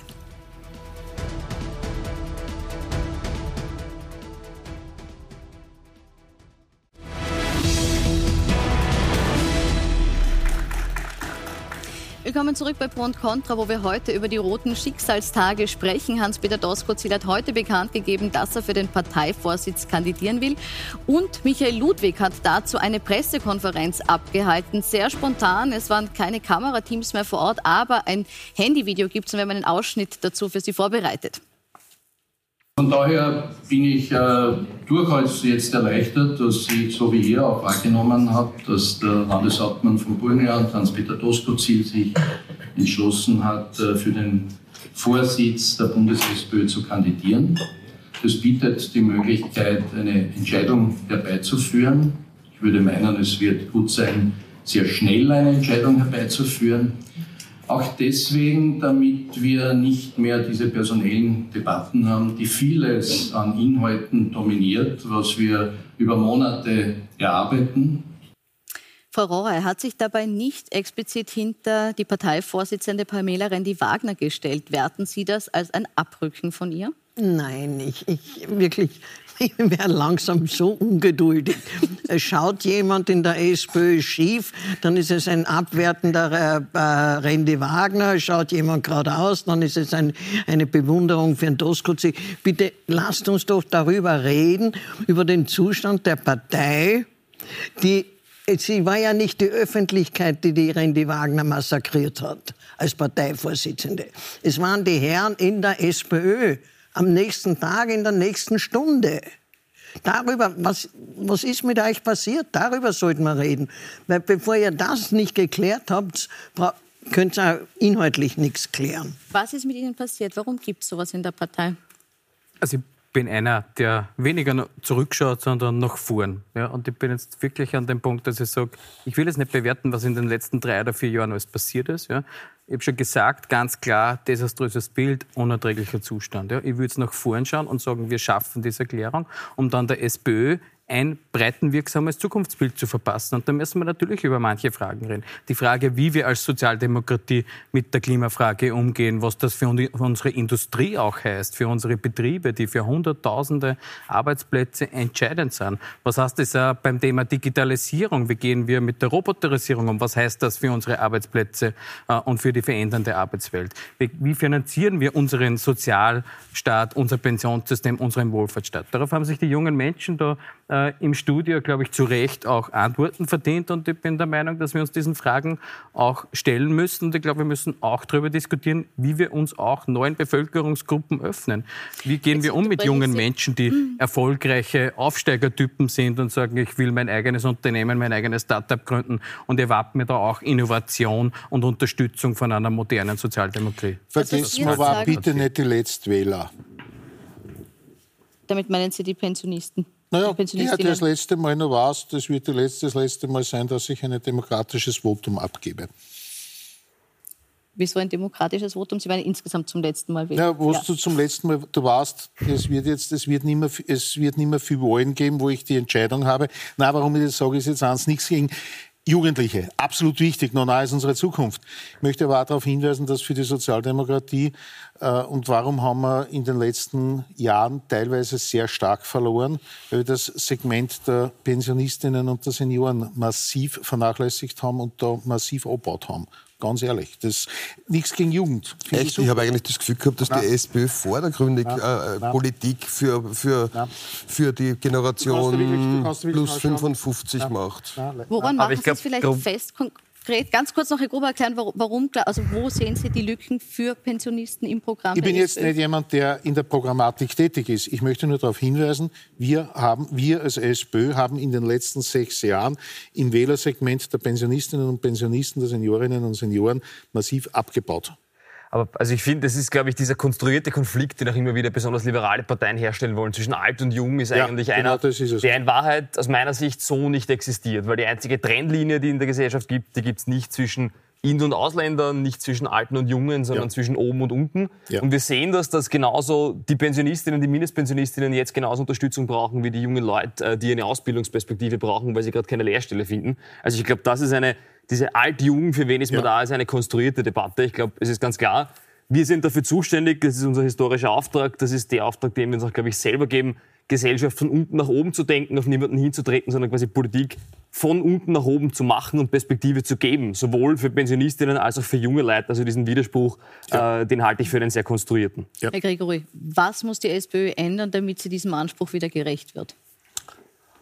Willkommen zurück bei Pro und Contra, wo wir heute über die roten Schicksalstage sprechen. Hans-Peter Doskozil hat heute bekannt gegeben, dass er für den Parteivorsitz kandidieren will. Und Michael Ludwig hat dazu eine Pressekonferenz abgehalten. Sehr spontan. Es waren keine Kamerateams mehr vor Ort, aber ein Handyvideo gibt es und wir haben einen Ausschnitt dazu für Sie vorbereitet. Von daher bin ich äh, durchaus jetzt erleichtert, dass ich, so wie ihr auch wahrgenommen habt, dass der Landeshauptmann von Burgenland, Hans-Peter Doskozil, sich entschlossen hat, äh, für den Vorsitz der Bundes-SPÖ zu kandidieren. Das bietet die Möglichkeit, eine Entscheidung herbeizuführen. Ich würde meinen, es wird gut sein, sehr schnell eine Entscheidung herbeizuführen. Auch deswegen, damit wir nicht mehr diese personellen Debatten haben, die vieles an Inhalten dominiert, was wir über Monate erarbeiten. Frau Rohrer hat sich dabei nicht explizit hinter die Parteivorsitzende Pamela Rendi-Wagner gestellt. Werten Sie das als ein Abrücken von ihr? Nein, ich, ich wirklich ich werde langsam so ungeduldig. Schaut jemand in der SPÖ schief, dann ist es ein abwertender äh, Randy Wagner. Schaut jemand geradeaus, dann ist es ein, eine Bewunderung für den Doskozzi. Bitte lasst uns doch darüber reden, über den Zustand der Partei, die Sie war ja nicht die Öffentlichkeit, die die Randy Wagner massakriert hat als Parteivorsitzende. Es waren die Herren in der SPÖ am nächsten Tag, in der nächsten Stunde. Darüber, was, was ist mit euch passiert, darüber sollten wir reden. Weil bevor ihr das nicht geklärt habt, könnt ihr inhaltlich nichts klären. Was ist mit Ihnen passiert? Warum gibt es sowas in der Partei? Also ich bin einer, der weniger zurückschaut, sondern nach vorn. Ja, und ich bin jetzt wirklich an dem Punkt, dass ich sage, ich will jetzt nicht bewerten, was in den letzten drei oder vier Jahren alles passiert ist. Ja. Ich habe schon gesagt, ganz klar, desaströses Bild, unerträglicher Zustand. Ja. Ich würde jetzt nach vorn schauen und sagen, wir schaffen diese Erklärung, um dann der SPÖ ein breitenwirksames Zukunftsbild zu verpassen. Und da müssen wir natürlich über manche Fragen reden. Die Frage, wie wir als Sozialdemokratie mit der Klimafrage umgehen, was das für unsere Industrie auch heißt, für unsere Betriebe, die für Hunderttausende Arbeitsplätze entscheidend sind. Was heißt das beim Thema Digitalisierung? Wie gehen wir mit der Roboterisierung um? Was heißt das für unsere Arbeitsplätze äh, und für die verändernde Arbeitswelt? Wie finanzieren wir unseren Sozialstaat, unser Pensionssystem, unseren Wohlfahrtsstaat? Darauf haben sich die jungen Menschen da äh, im Studio, glaube ich, zu Recht auch Antworten verdient. Und ich bin der Meinung, dass wir uns diesen Fragen auch stellen müssen. Und ich glaube, wir müssen auch darüber diskutieren, wie wir uns auch neuen Bevölkerungsgruppen öffnen. Wie gehen Jetzt wir um mit jungen Menschen, die mhm. erfolgreiche Aufsteigertypen sind und sagen, ich will mein eigenes Unternehmen, mein eigenes Startup gründen und erwarte mir da auch Innovation und Unterstützung von einer modernen Sozialdemokratie. Vergessen wir aber bitte nicht die Letztwähler. Damit meinen Sie die Pensionisten? Naja, ja, das letzte Mal noch was, das wird das letzte Mal sein, dass ich ein demokratisches Votum abgebe. Wieso ein demokratisches Votum? Sie werden insgesamt zum letzten Mal wählen. Ja, was ja. du zum letzten Mal, du weißt, es wird jetzt, es wird nicht mehr, es wird nicht mehr viel Wahlen geben, wo ich die Entscheidung habe. Na, warum ich das sage, ist jetzt eins, nichts gegen Jugendliche, absolut wichtig, noch nahe ist unsere Zukunft. Ich möchte aber auch darauf hinweisen, dass für die Sozialdemokratie äh, und warum haben wir in den letzten Jahren teilweise sehr stark verloren, weil wir das Segment der Pensionistinnen und der Senioren massiv vernachlässigt haben und da massiv abgebaut haben. Ganz ehrlich, das nichts gegen Jugend. Echt? Ich, ich habe eigentlich das Gefühl gehabt, dass Nein. die SPÖ vordergründig Äh, Politik für, für, für die Generation wirklich, plus 55 Nein. macht. Woran machen Sie es vielleicht fest? Ganz kurz noch, Herr Gruber, erklären, warum, also wo sehen Sie die Lücken für Pensionisten im Programm? Ich bin jetzt nicht jemand, der in der Programmatik tätig ist. Ich möchte nur darauf hinweisen, wir, haben, wir als SPÖ haben in den letzten sechs Jahren im Wählersegment der Pensionistinnen und Pensionisten, der Seniorinnen und Senioren massiv abgebaut. Aber also ich finde, das ist, glaube ich, dieser konstruierte Konflikt, den auch immer wieder besonders liberale Parteien herstellen wollen zwischen alt und jung, ist Ja, eigentlich genau einer, der in Wahrheit aus meiner Sicht so nicht existiert. Weil die einzige Trennlinie, die in der Gesellschaft gibt, die gibt es nicht zwischen In- und Ausländern, nicht zwischen Alten und Jungen, sondern Ja. zwischen oben und unten. Ja. Und wir sehen das, dass genauso die Pensionistinnen, die Mindestpensionistinnen jetzt genauso Unterstützung brauchen wie die jungen Leute, äh, die eine Ausbildungsperspektive brauchen, weil sie gerade keine Lehrstelle finden. Also ich glaube, das ist eine, diese alt-jung, für wen ist man Ja. da, ist eine konstruierte Debatte. Ich glaube, es ist ganz klar, wir sind dafür zuständig, das ist unser historischer Auftrag, das ist der Auftrag, den wir uns auch, glaube ich, selber geben, Gesellschaft von unten nach oben zu denken, auf niemanden hinzutreten, sondern quasi Politik von unten nach oben zu machen und Perspektive zu geben, sowohl für Pensionistinnen als auch für junge Leute. Also diesen Widerspruch, äh, den halte ich für einen sehr konstruierten. Ja. Herr Gregory, was muss die SPÖ ändern, damit sie diesem Anspruch wieder gerecht wird?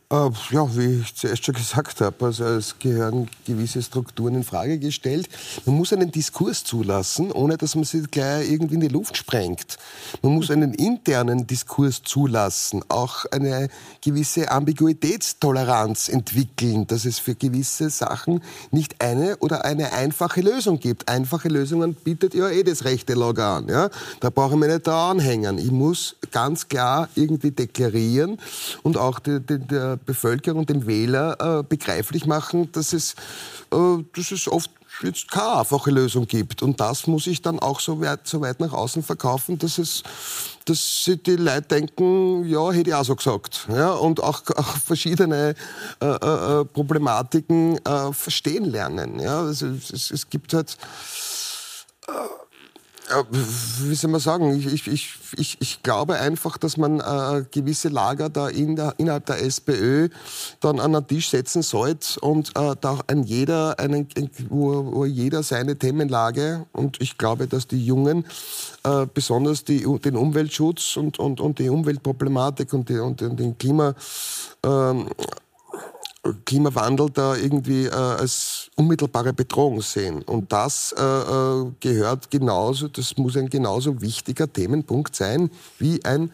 Äh, ja, wie ich zuerst schon gesagt habe, also es gehören gewisse Strukturen in Frage gestellt. Man muss einen Diskurs zulassen, ohne dass man sie gleich irgendwie in die Luft sprengt. Man muss einen internen Diskurs zulassen, auch eine gewisse Ambiguitätstoleranz entwickeln, dass es für gewisse Sachen nicht eine oder eine einfache Lösung gibt. Einfache Lösungen bietet ja eh das rechte Lager an. Ja? Da brauche ich mich nicht da anhängen. Ich muss ganz klar irgendwie deklarieren und auch die, die, Bevölkerung dem Wähler äh, begreiflich machen, dass es, äh, dass es oft jetzt keine einfache Lösung gibt. Und das muss ich dann auch so weit, so weit nach außen verkaufen, dass es dass die Leute denken, ja, hätte ich auch so gesagt. Ja, und auch, auch verschiedene äh, äh, Problematiken äh, verstehen lernen. Ja, also es, es gibt halt ja, wie soll man sagen, ich, ich, ich, ich, glaube einfach, dass man äh, gewisse Lager da in der, innerhalb der SPÖ dann an den Tisch setzen sollte und äh, da ein jeder, einen, wo, wo jeder seine Themenlage und ich glaube, dass die Jungen äh, besonders die, den Umweltschutz und, und, und die Umweltproblematik und, die, und den Klima, ähm, Klimawandel da irgendwie äh, als unmittelbare Bedrohung sehen. Und das äh, äh, gehört genauso, das muss ein genauso wichtiger Themenpunkt sein wie ein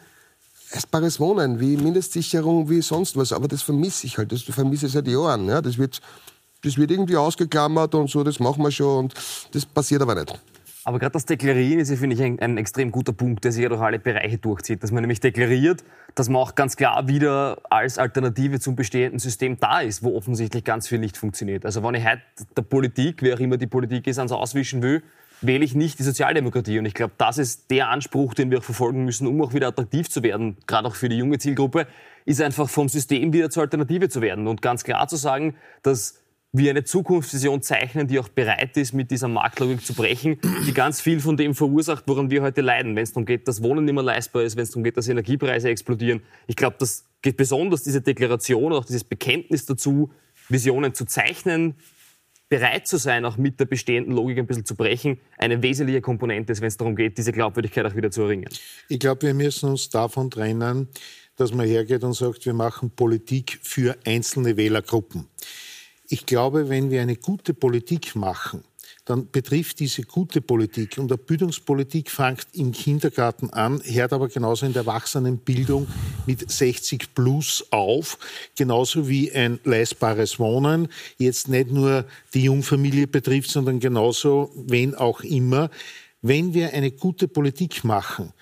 essbares Wohnen, wie Mindestsicherung, wie sonst was. Aber das vermisse ich halt, das vermisse ich seit Jahren. Ja. Das, wird, das wird irgendwie ausgeklammert und so, das machen wir schon und das passiert aber nicht. Aber gerade das Deklarieren ist, finde ich, ein, ein extrem guter Punkt, der sich ja durch alle Bereiche durchzieht. Dass man nämlich deklariert, dass man auch ganz klar wieder als Alternative zum bestehenden System da ist, wo offensichtlich ganz viel nicht funktioniert. Also wenn ich heute der Politik, wer auch immer die Politik ist, ans Auswischen will, wähle ich nicht die Sozialdemokratie. Und ich glaube, das ist der Anspruch, den wir auch verfolgen müssen, um auch wieder attraktiv zu werden, gerade auch für die junge Zielgruppe, ist einfach vom System wieder zur Alternative zu werden. Und ganz klar zu sagen, dass wir eine Zukunftsvision zeichnen, die auch bereit ist, mit dieser Marktlogik zu brechen, die ganz viel von dem verursacht, woran wir heute leiden. Wenn es darum geht, dass Wohnen nicht mehr leistbar ist, wenn es darum geht, dass Energiepreise explodieren. Ich glaube, das geht besonders diese Deklaration, auch dieses Bekenntnis dazu, Visionen zu zeichnen, bereit zu sein, auch mit der bestehenden Logik ein bisschen zu brechen, eine wesentliche Komponente ist, wenn es darum geht, diese Glaubwürdigkeit auch wieder zu erringen. Ich glaube, wir müssen uns davon trennen, dass man hergeht und sagt, wir machen Politik für einzelne Wählergruppen. Ich glaube, wenn wir eine gute Politik machen, dann betrifft diese gute Politik und der Bildungspolitik fängt im Kindergarten an, hört aber genauso in der Erwachsenenbildung mit 60 plus auf, genauso wie ein leistbares Wohnen jetzt nicht nur die Jungfamilie betrifft, sondern genauso, wenn auch immer. Wenn wir eine gute Politik machen,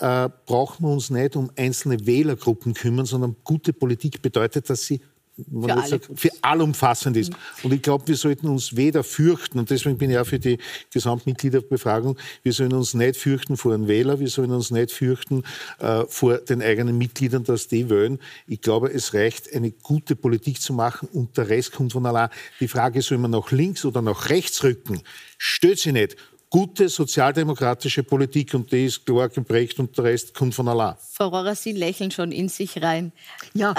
äh, brauchen wir uns nicht um einzelne Wählergruppen kümmern, sondern gute Politik bedeutet, dass sie Für alle. sagen, für allumfassend ist. Und ich glaube, wir sollten uns weder fürchten, und deswegen bin ich auch für die Gesamtmitgliederbefragung, wir sollen uns nicht fürchten vor einem Wähler, wir sollen uns nicht fürchten äh, vor den eigenen Mitgliedern, dass die wählen. Ich glaube, es reicht, eine gute Politik zu machen und der Rest kommt von allein. Die Frage, soll man nach links oder nach rechts rücken, stellt sich nicht. Gute sozialdemokratische Politik und die ist klar geprägt und der Rest kommt von allein. Frau Rohrer, Sie lächeln schon in sich rein. Ja,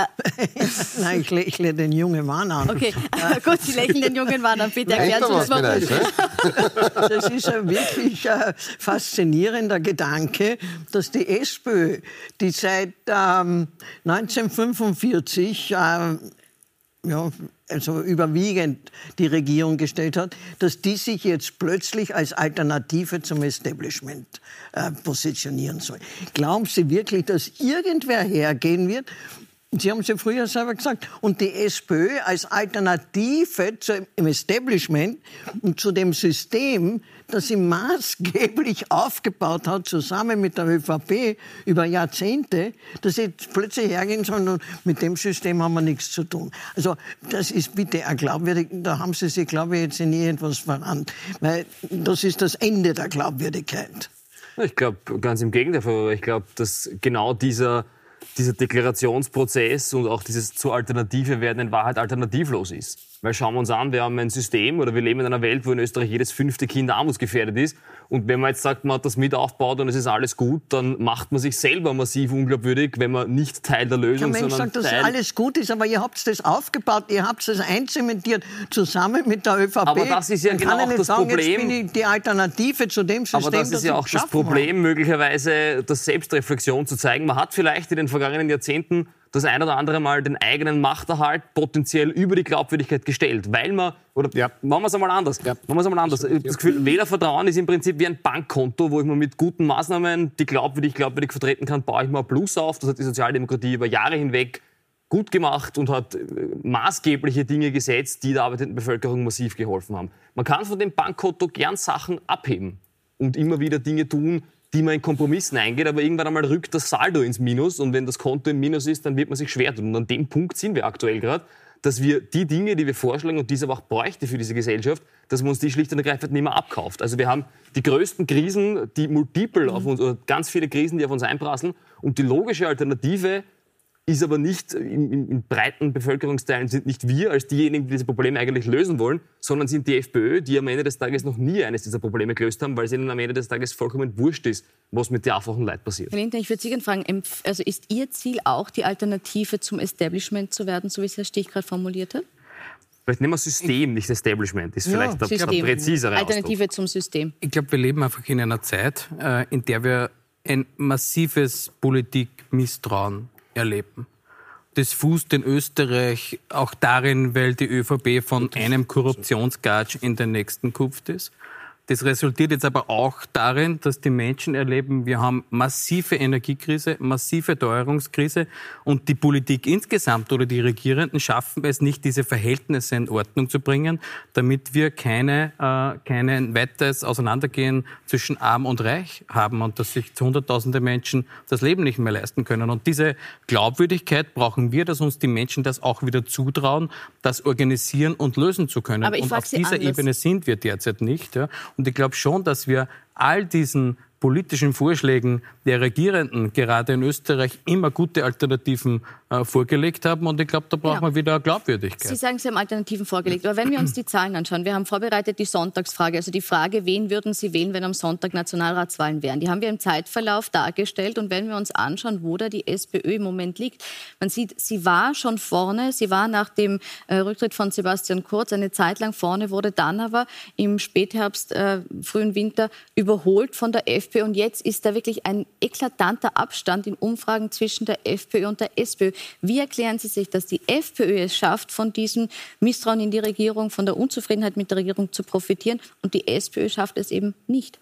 nein, ich lächle den jungen Mann an. Okay, gut, Sie lächeln den jungen Mann an. Bitte erklären Sie uns was warum. Das ist ein wirklich äh, faszinierender Gedanke, dass die SPÖ, die seit ähm, 1945 äh, ja, also überwiegend die Regierung gestellt hat, dass die sich jetzt plötzlich als Alternative zum Establishment äh, positionieren soll. Glauben Sie wirklich, dass irgendwer hergehen wird Sie haben es ja früher selber gesagt. Und die SPÖ als Alternative zum Establishment und zu dem System, das sie maßgeblich aufgebaut hat, zusammen mit der ÖVP über Jahrzehnte, dass sie plötzlich hergehen sollen und mit dem System haben wir nichts zu tun. Also das ist bitte ein glaubwürdig, da haben Sie sich, glaube ich, jetzt in irgendwas verrannt. Weil das ist das Ende der Glaubwürdigkeit. Ich glaube, ganz im Gegenteil. Ich glaube, dass genau dieser dieser Deklarationsprozess und auch dieses zur Alternative werden in Wahrheit alternativlos ist. Weil schauen wir uns an, wir haben ein System oder wir leben in einer Welt, wo in Österreich jedes fünfte Kind armutsgefährdet ist. Und wenn man jetzt sagt, man hat das mit aufgebaut und es ist alles gut, dann macht man sich selber massiv unglaubwürdig, wenn man nicht Teil der Lösung ist. Der Mensch sagt, dass alles gut ist, aber ihr habt das aufgebaut, ihr habt das einzementiert, zusammen mit der ÖVP. Aber das ist ja genau auch das sagen, Problem. Jetzt bin ich die Alternative zu dem System, Aber das ist ja auch das Problem, haben. möglicherweise das Selbstreflexion zu zeigen. Man hat vielleicht in den vergangenen Jahrzehnten das ein oder andere Mal den eigenen Machterhalt potenziell über die Glaubwürdigkeit gestellt, weil man, oder ja. machen wir es einmal anders, ja. machen wir es einmal anders. Das Gefühl, Wählervertrauen ist im Prinzip wie ein Bankkonto, wo ich mir mit guten Maßnahmen, die glaubwürdig, glaubwürdig vertreten kann, baue ich mal Plus auf. Das hat die Sozialdemokratie über Jahre hinweg gut gemacht und hat äh, maßgebliche Dinge gesetzt, die der arbeitenden Bevölkerung massiv geholfen haben. Man kann von dem Bankkonto gern Sachen abheben und immer wieder Dinge tun, die man in Kompromissen eingeht, aber irgendwann einmal rückt das Saldo ins Minus und wenn das Konto im Minus ist, dann wird man sich schwer tun. Und an dem Punkt sind wir aktuell gerade, dass wir die Dinge, die wir vorschlagen und die es aber auch bräuchte für diese Gesellschaft, dass man uns die schlicht und ergreifend nicht mehr abkauft. Also wir haben die größten Krisen, die multiple auf uns, oder ganz viele Krisen, die auf uns einprasseln und die logische Alternative ist aber nicht, in, in, breiten Bevölkerungsteilen sind nicht wir als diejenigen, die diese Probleme eigentlich lösen wollen, sondern sind die FPÖ, die am Ende des Tages noch nie eines dieser Probleme gelöst haben, weil es ihnen am Ende des Tages vollkommen wurscht ist, was mit der einfachen Leid passiert. Herr Lindner, ich würde Sie gerne fragen, also ist Ihr Ziel auch, die Alternative zum Establishment zu werden, so wie es Herr Stich gerade formuliert hat? Vielleicht nehmen wir System, nicht Establishment, ist vielleicht ja, der, der präzisere Alternative Ausdruck. zum System. Ich glaube, wir leben einfach in einer Zeit, äh, in der wir ein massives Politikmisstrauen erleben. Das fußt in Österreich auch darin, weil die ÖVP von einem Korruptionsgatsch in den nächsten kupft ist. Das resultiert jetzt aber auch darin, dass die Menschen erleben, wir haben massive Energiekrise, massive Teuerungskrise und die Politik insgesamt oder die Regierenden schaffen es nicht, diese Verhältnisse in Ordnung zu bringen, damit wir keine, äh, kein weiteres Auseinandergehen zwischen Arm und Reich haben und dass sich Hunderttausende Menschen das Leben nicht mehr leisten können. Und diese Glaubwürdigkeit brauchen wir, dass uns die Menschen das auch wieder zutrauen, das organisieren und lösen zu können. und auf dieser anders. Ebene sind wir derzeit nicht. Ja. Und ich glaube schon, dass wir all diesen politischen Vorschlägen der Regierenden gerade in Österreich immer gute Alternativen äh, vorgelegt haben. Und ich glaube, da braucht ja. man wieder Glaubwürdigkeit. Sie sagen, Sie haben Alternativen vorgelegt. Aber wenn wir uns die Zahlen anschauen, wir haben vorbereitet die Sonntagsfrage, also die Frage, wen würden Sie wählen, wenn am Sonntag Nationalratswahlen wären? Die haben wir im Zeitverlauf dargestellt. Und wenn wir uns anschauen, wo da die SPÖ im Moment liegt, man sieht, sie war schon vorne. Sie war nach dem äh, Rücktritt von Sebastian Kurz eine Zeit lang vorne, wurde dann aber im Spätherbst, äh, frühen Winter überholt von der FPÖ. FPÖ. Und jetzt ist da wirklich ein eklatanter Abstand in Umfragen zwischen der FPÖ und der SPÖ. Wie erklären Sie sich, dass die FPÖ es schafft, von diesem Misstrauen in die Regierung, von der Unzufriedenheit mit der Regierung zu profitieren und die SPÖ schafft es eben nicht?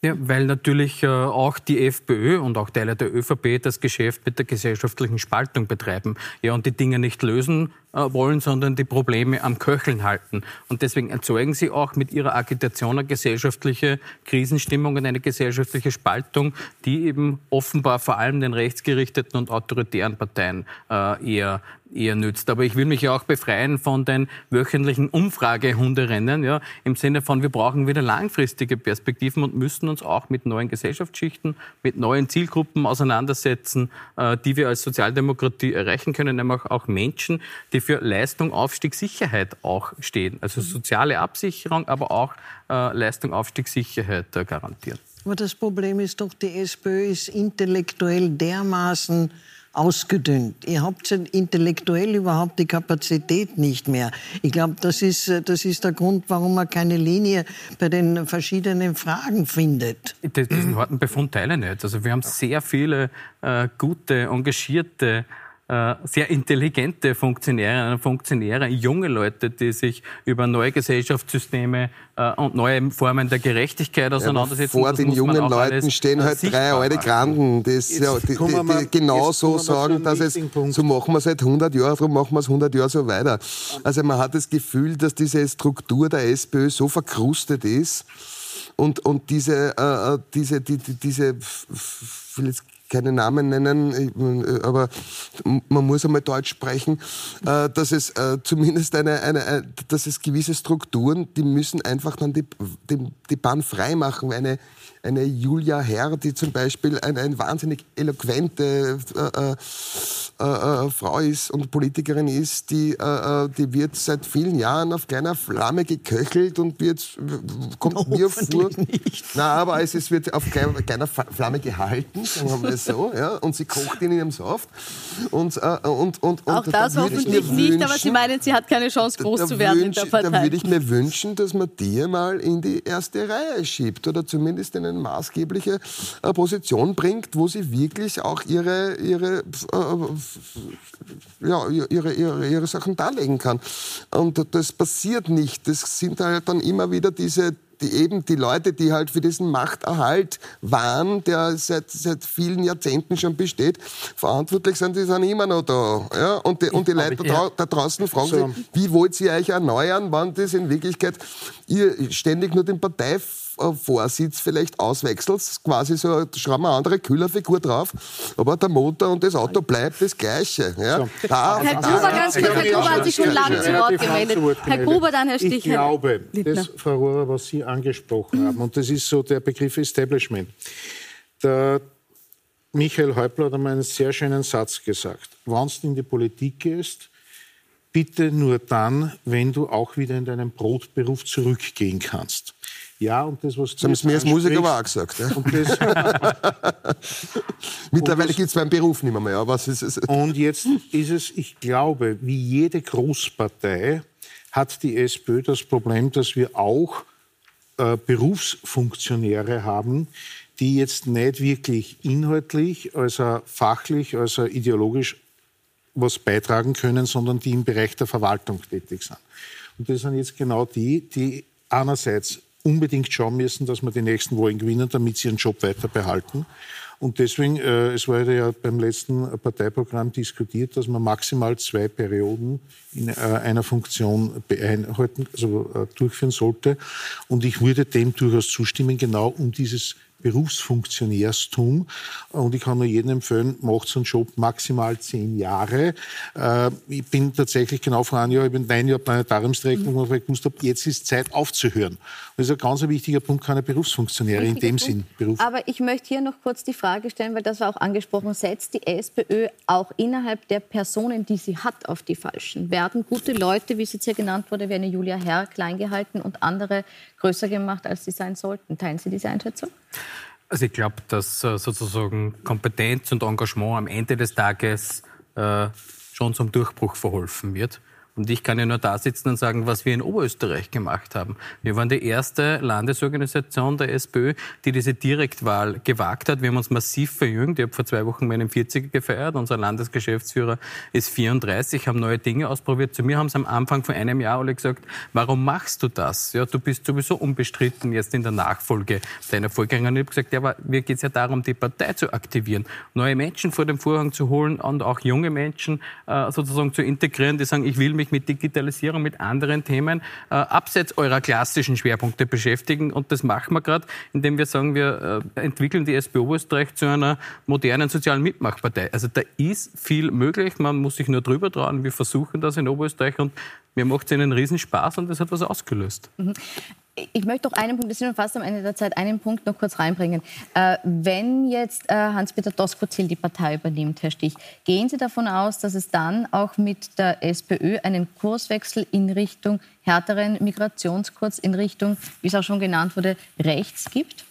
Ja, weil natürlich äh, auch die FPÖ und auch Teile der ÖVP das Geschäft mit der gesellschaftlichen Spaltung betreiben. Ja, und die Dinge nicht lösen wollen, sondern die Probleme am Köcheln halten. Und deswegen erzeugen sie auch mit ihrer Agitation eine gesellschaftliche Krisenstimmung und eine gesellschaftliche Spaltung, die eben offenbar vor allem den rechtsgerichteten und autoritären Parteien äh, eher eher nützt. Aber ich will mich ja auch befreien von den wöchentlichen Umfragehunderennen, ja, im Sinne von, wir brauchen wieder langfristige Perspektiven und müssen uns auch mit neuen Gesellschaftsschichten, mit neuen Zielgruppen auseinandersetzen, äh, die wir als Sozialdemokratie erreichen können, nämlich auch Menschen, die für Leistung, Aufstieg, Sicherheit auch stehen. Also soziale Absicherung, aber auch äh, Leistung, Aufstieg, Sicherheit äh, garantieren. Aber das Problem ist doch, die SPÖ ist intellektuell dermaßen ausgedünnt. Ihr habt intellektuell überhaupt die Kapazität nicht mehr. Ich glaube, das ist, das ist der Grund, warum man keine Linie bei den verschiedenen Fragen findet. Diesen harten Befund teile ich nicht. Also wir haben sehr viele äh, gute, engagierte äh, sehr intelligente Funktionäre, Funktionäre, junge Leute, die sich über neue Gesellschaftssysteme äh, und neue Formen der Gerechtigkeit auseinandersetzen. Ja, vor den jungen Leuten stehen halt drei alte Granden, die, ja, die, die, die genau so sagen, dass es, so machen wir seit 100 Jahren, darum machen wir es 100 Jahre so weiter. Also man hat das Gefühl, dass diese Struktur der SPÖ so verkrustet ist und, und diese, äh, äh diese, die, die, diese, ich will jetzt keine Namen nennen, äh, aber man muss einmal Deutsch sprechen, äh, dass es äh, zumindest eine, eine, dass es gewisse Strukturen, die müssen einfach dann die, die, die Bahn frei machen. Eine, eine Julia Herr, die zum Beispiel eine, eine wahnsinnig eloquente äh, äh, äh, Frau ist und Politikerin ist, die, die wird seit vielen Jahren auf kleiner Flamme geköchelt und wird, kommt mir vor. Nicht. Na, aber es, es wird auf kleiner Flamme gehalten, sagen wir mal so, ja, und sie kocht in ihrem Saft. Und, und, und, Auch und das hoffentlich nicht, aber Sie meinen, sie hat keine Chance, groß zu werden wünsch, in der Partei. Da würde ich mir wünschen, dass man die mal in die erste Reihe schiebt oder zumindest in eine maßgebliche äh, Position bringt, wo sie wirklich auch ihre, ihre, äh, ja, ihre, ihre, ihre Sachen darlegen kann. Und das passiert nicht. Das sind halt dann immer wieder diese die eben die Leute, die halt für diesen Machterhalt waren, der seit, seit vielen Jahrzehnten schon besteht, verantwortlich sind, die sind immer noch da. Ja? Und die, und die Leute da, da, draußen fragen so. sich, wie wollt ihr euch erneuern, wann das in Wirklichkeit ihr ständig nur den Partei Vorsitz vielleicht auswechselt, quasi so, schrauben wir eine andere Kühlerfigur drauf, aber der Motor und das Auto bleibt das Gleiche. Ja? So. Da, Herr Gruber, ganz kurz, Herr Gruber hat sich schon lange zu Wort gemeldet. Herr Gruber, dann Herr Stich. Ich glaube, das, Frau Rohrer, was Sie angesprochen haben, und das ist so der Begriff Establishment. Der Michael Häupler hat einmal einen sehr schönen Satz gesagt. Wenn du in die Politik gehst, bitte nur dann, wenn du auch wieder in deinen Brotberuf zurückgehen kannst. Ja, und das, was du. Das haben mir als Musiker aber auch gesagt. Ja? Mittlerweile gibt es beim Beruf nicht mehr, mehr aber es ist, Und jetzt ist es, ich glaube, wie jede Großpartei hat die SPÖ das Problem, dass wir auch äh, Berufsfunktionäre haben, die jetzt nicht wirklich inhaltlich, also fachlich, also ideologisch was beitragen können, sondern die im Bereich der Verwaltung tätig sind. Und das sind jetzt genau die, die einerseits unbedingt schauen müssen, dass wir die nächsten Wahlen gewinnen, damit sie ihren Job weiter behalten. Und deswegen, äh, es wurde ja beim letzten Parteiprogramm diskutiert, dass man maximal zwei Perioden in äh, einer Funktion beeinhalten, also äh, durchführen sollte. Und ich würde dem durchaus zustimmen, genau um dieses Berufsfunktionärstum. Und ich kann nur jedem empfehlen, macht so einen Job maximal zehn Jahre. Äh, ich bin tatsächlich genau vor einem Jahr, ich bin ein Jahr Planetariumsdirektor, wo ich gewusst habe, jetzt ist Zeit aufzuhören. Das ist ein ganz wichtiger Punkt, keine Berufsfunktionäre in dem Punkt. Sinn. Beruf. Aber ich möchte hier noch kurz die Frage stellen, weil das war auch angesprochen, setzt die SPÖ auch innerhalb der Personen, die sie hat, auf die Falschen? Werden gute Leute, wie es jetzt hier genannt wurde, wie eine Julia Herr, klein gehalten und andere größer gemacht, als sie sein sollten? Teilen Sie diese Einschätzung? Also ich glaube, dass äh, sozusagen Kompetenz und Engagement am Ende des Tages äh, schon zum Durchbruch verholfen wird. Und ich kann ja nur da sitzen und sagen, was wir in Oberösterreich gemacht haben. Wir waren die erste Landesorganisation der SPÖ, die diese Direktwahl gewagt hat. Wir haben uns massiv verjüngt. Ich habe vor zwei Wochen meinen 40er gefeiert. Unser Landesgeschäftsführer ist 34, haben neue Dinge ausprobiert. Zu mir haben sie am Anfang von einem Jahr alle gesagt, warum machst du das? Ja, du bist sowieso unbestritten jetzt in der Nachfolge deiner Vorgängerin. Ich habe gesagt, ja, aber mir geht es ja darum, die Partei zu aktivieren, neue Menschen vor den Vorhang zu holen und auch junge Menschen äh, sozusagen zu integrieren, die sagen, ich will mich mich mit Digitalisierung, mit anderen Themen äh, abseits eurer klassischen Schwerpunkte beschäftigen. Und das machen wir gerade, indem wir sagen, wir äh, entwickeln die SPO Österreich zu einer modernen sozialen Mitmachpartei. Also da ist viel möglich, man muss sich nur drüber trauen. Wir versuchen das in Oberösterreich und mir macht es einen Riesenspaß und das hat was ausgelöst. Mhm ich möchte doch einen Punkt, wir sind fast am Ende der Zeit, einen Punkt noch kurz reinbringen. Äh, wenn jetzt äh, Hans-Peter Doskozil die Partei übernimmt, Herr Stich, gehen Sie davon aus, dass es dann auch mit der SPÖ einen Kurswechsel in Richtung härteren Migrationskurs, in Richtung, wie es auch schon genannt wurde, rechts gibt?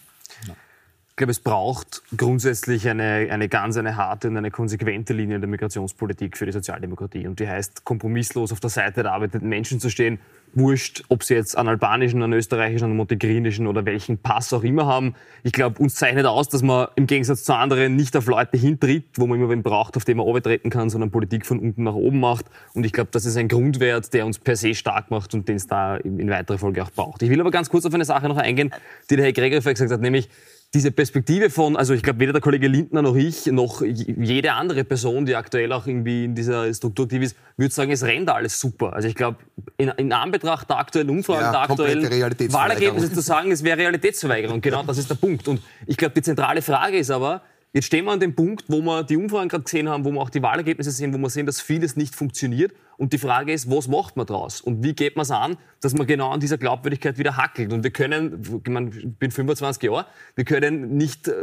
Glaube, es braucht grundsätzlich eine, eine ganz eine harte und eine konsequente Linie in der Migrationspolitik für die Sozialdemokratie. Und die heißt, kompromisslos auf der Seite der arbeitenden Menschen zu stehen. Wurscht, ob sie jetzt einen albanischen, einen österreichischen, einen montenegrinischen oder welchen Pass auch immer haben. Ich glaube, uns zeichnet aus, dass man im Gegensatz zu anderen nicht auf Leute hintritt, wo man immer wen braucht, auf den man treten kann, sondern Politik von unten nach oben macht. Und ich glaube, das ist ein Grundwert, der uns per se stark macht und den es da in weiterer Folge auch braucht. Ich will aber ganz kurz auf eine Sache noch eingehen, die der Herr Gregor gesagt hat, nämlich diese Perspektive von, also ich glaube, weder der Kollege Lindner noch ich, noch jede andere Person, die aktuell auch irgendwie in dieser Struktur aktiv ist, würde sagen, es rennt alles super. Also ich glaube, in, in, Anbetracht der aktuellen Umfragen, ja, der aktuellen Wahlergebnisse zu sagen, es wäre Realitätsverweigerung. Genau das ist der Punkt. Und ich glaube, die zentrale Frage ist aber, Jetzt stehen wir an dem Punkt, wo wir die Umfragen gerade gesehen haben, wo wir auch die Wahlergebnisse sehen, wo wir sehen, dass vieles nicht funktioniert. Und die Frage ist, was macht man daraus? Und wie geht man es an, dass man genau an dieser Glaubwürdigkeit wieder hackelt? Und wir können, ich bin 25 Jahre, wir können nicht äh,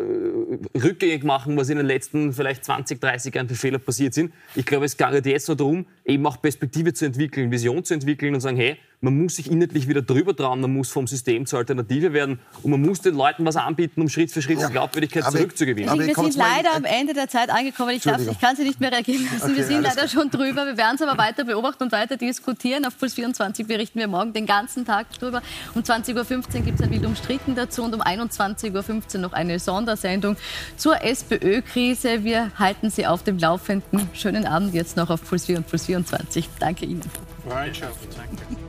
rückgängig machen, was in den letzten vielleicht 20, 30 Jahren für Fehler passiert sind. Ich glaube, es geht jetzt nur darum, eben auch Perspektive zu entwickeln, Vision zu entwickeln und sagen, hey, man muss sich inhaltlich wieder drüber trauen, man muss vom System zur Alternative werden und man muss den Leuten was anbieten, um Schritt für Schritt ja. die Glaubwürdigkeit aber zurückzugewinnen. Aber wir sind leider am Ende der Zeit angekommen. Ich, darf, ich kann Sie nicht mehr reagieren lassen. Okay, wir sind leider schon drüber. Wir werden es aber weiter beobachten und weiter diskutieren. Auf Puls 24 berichten wir morgen den ganzen Tag drüber. Um 20.15 Uhr gibt es ein Wild umstritten dazu und um 21.15 Uhr noch eine Sondersendung zur SPÖ-Krise. Wir halten Sie auf dem Laufenden. Schönen Abend jetzt noch auf Puls 4 und Puls 24. Danke Ihnen. Freundschaft, danke.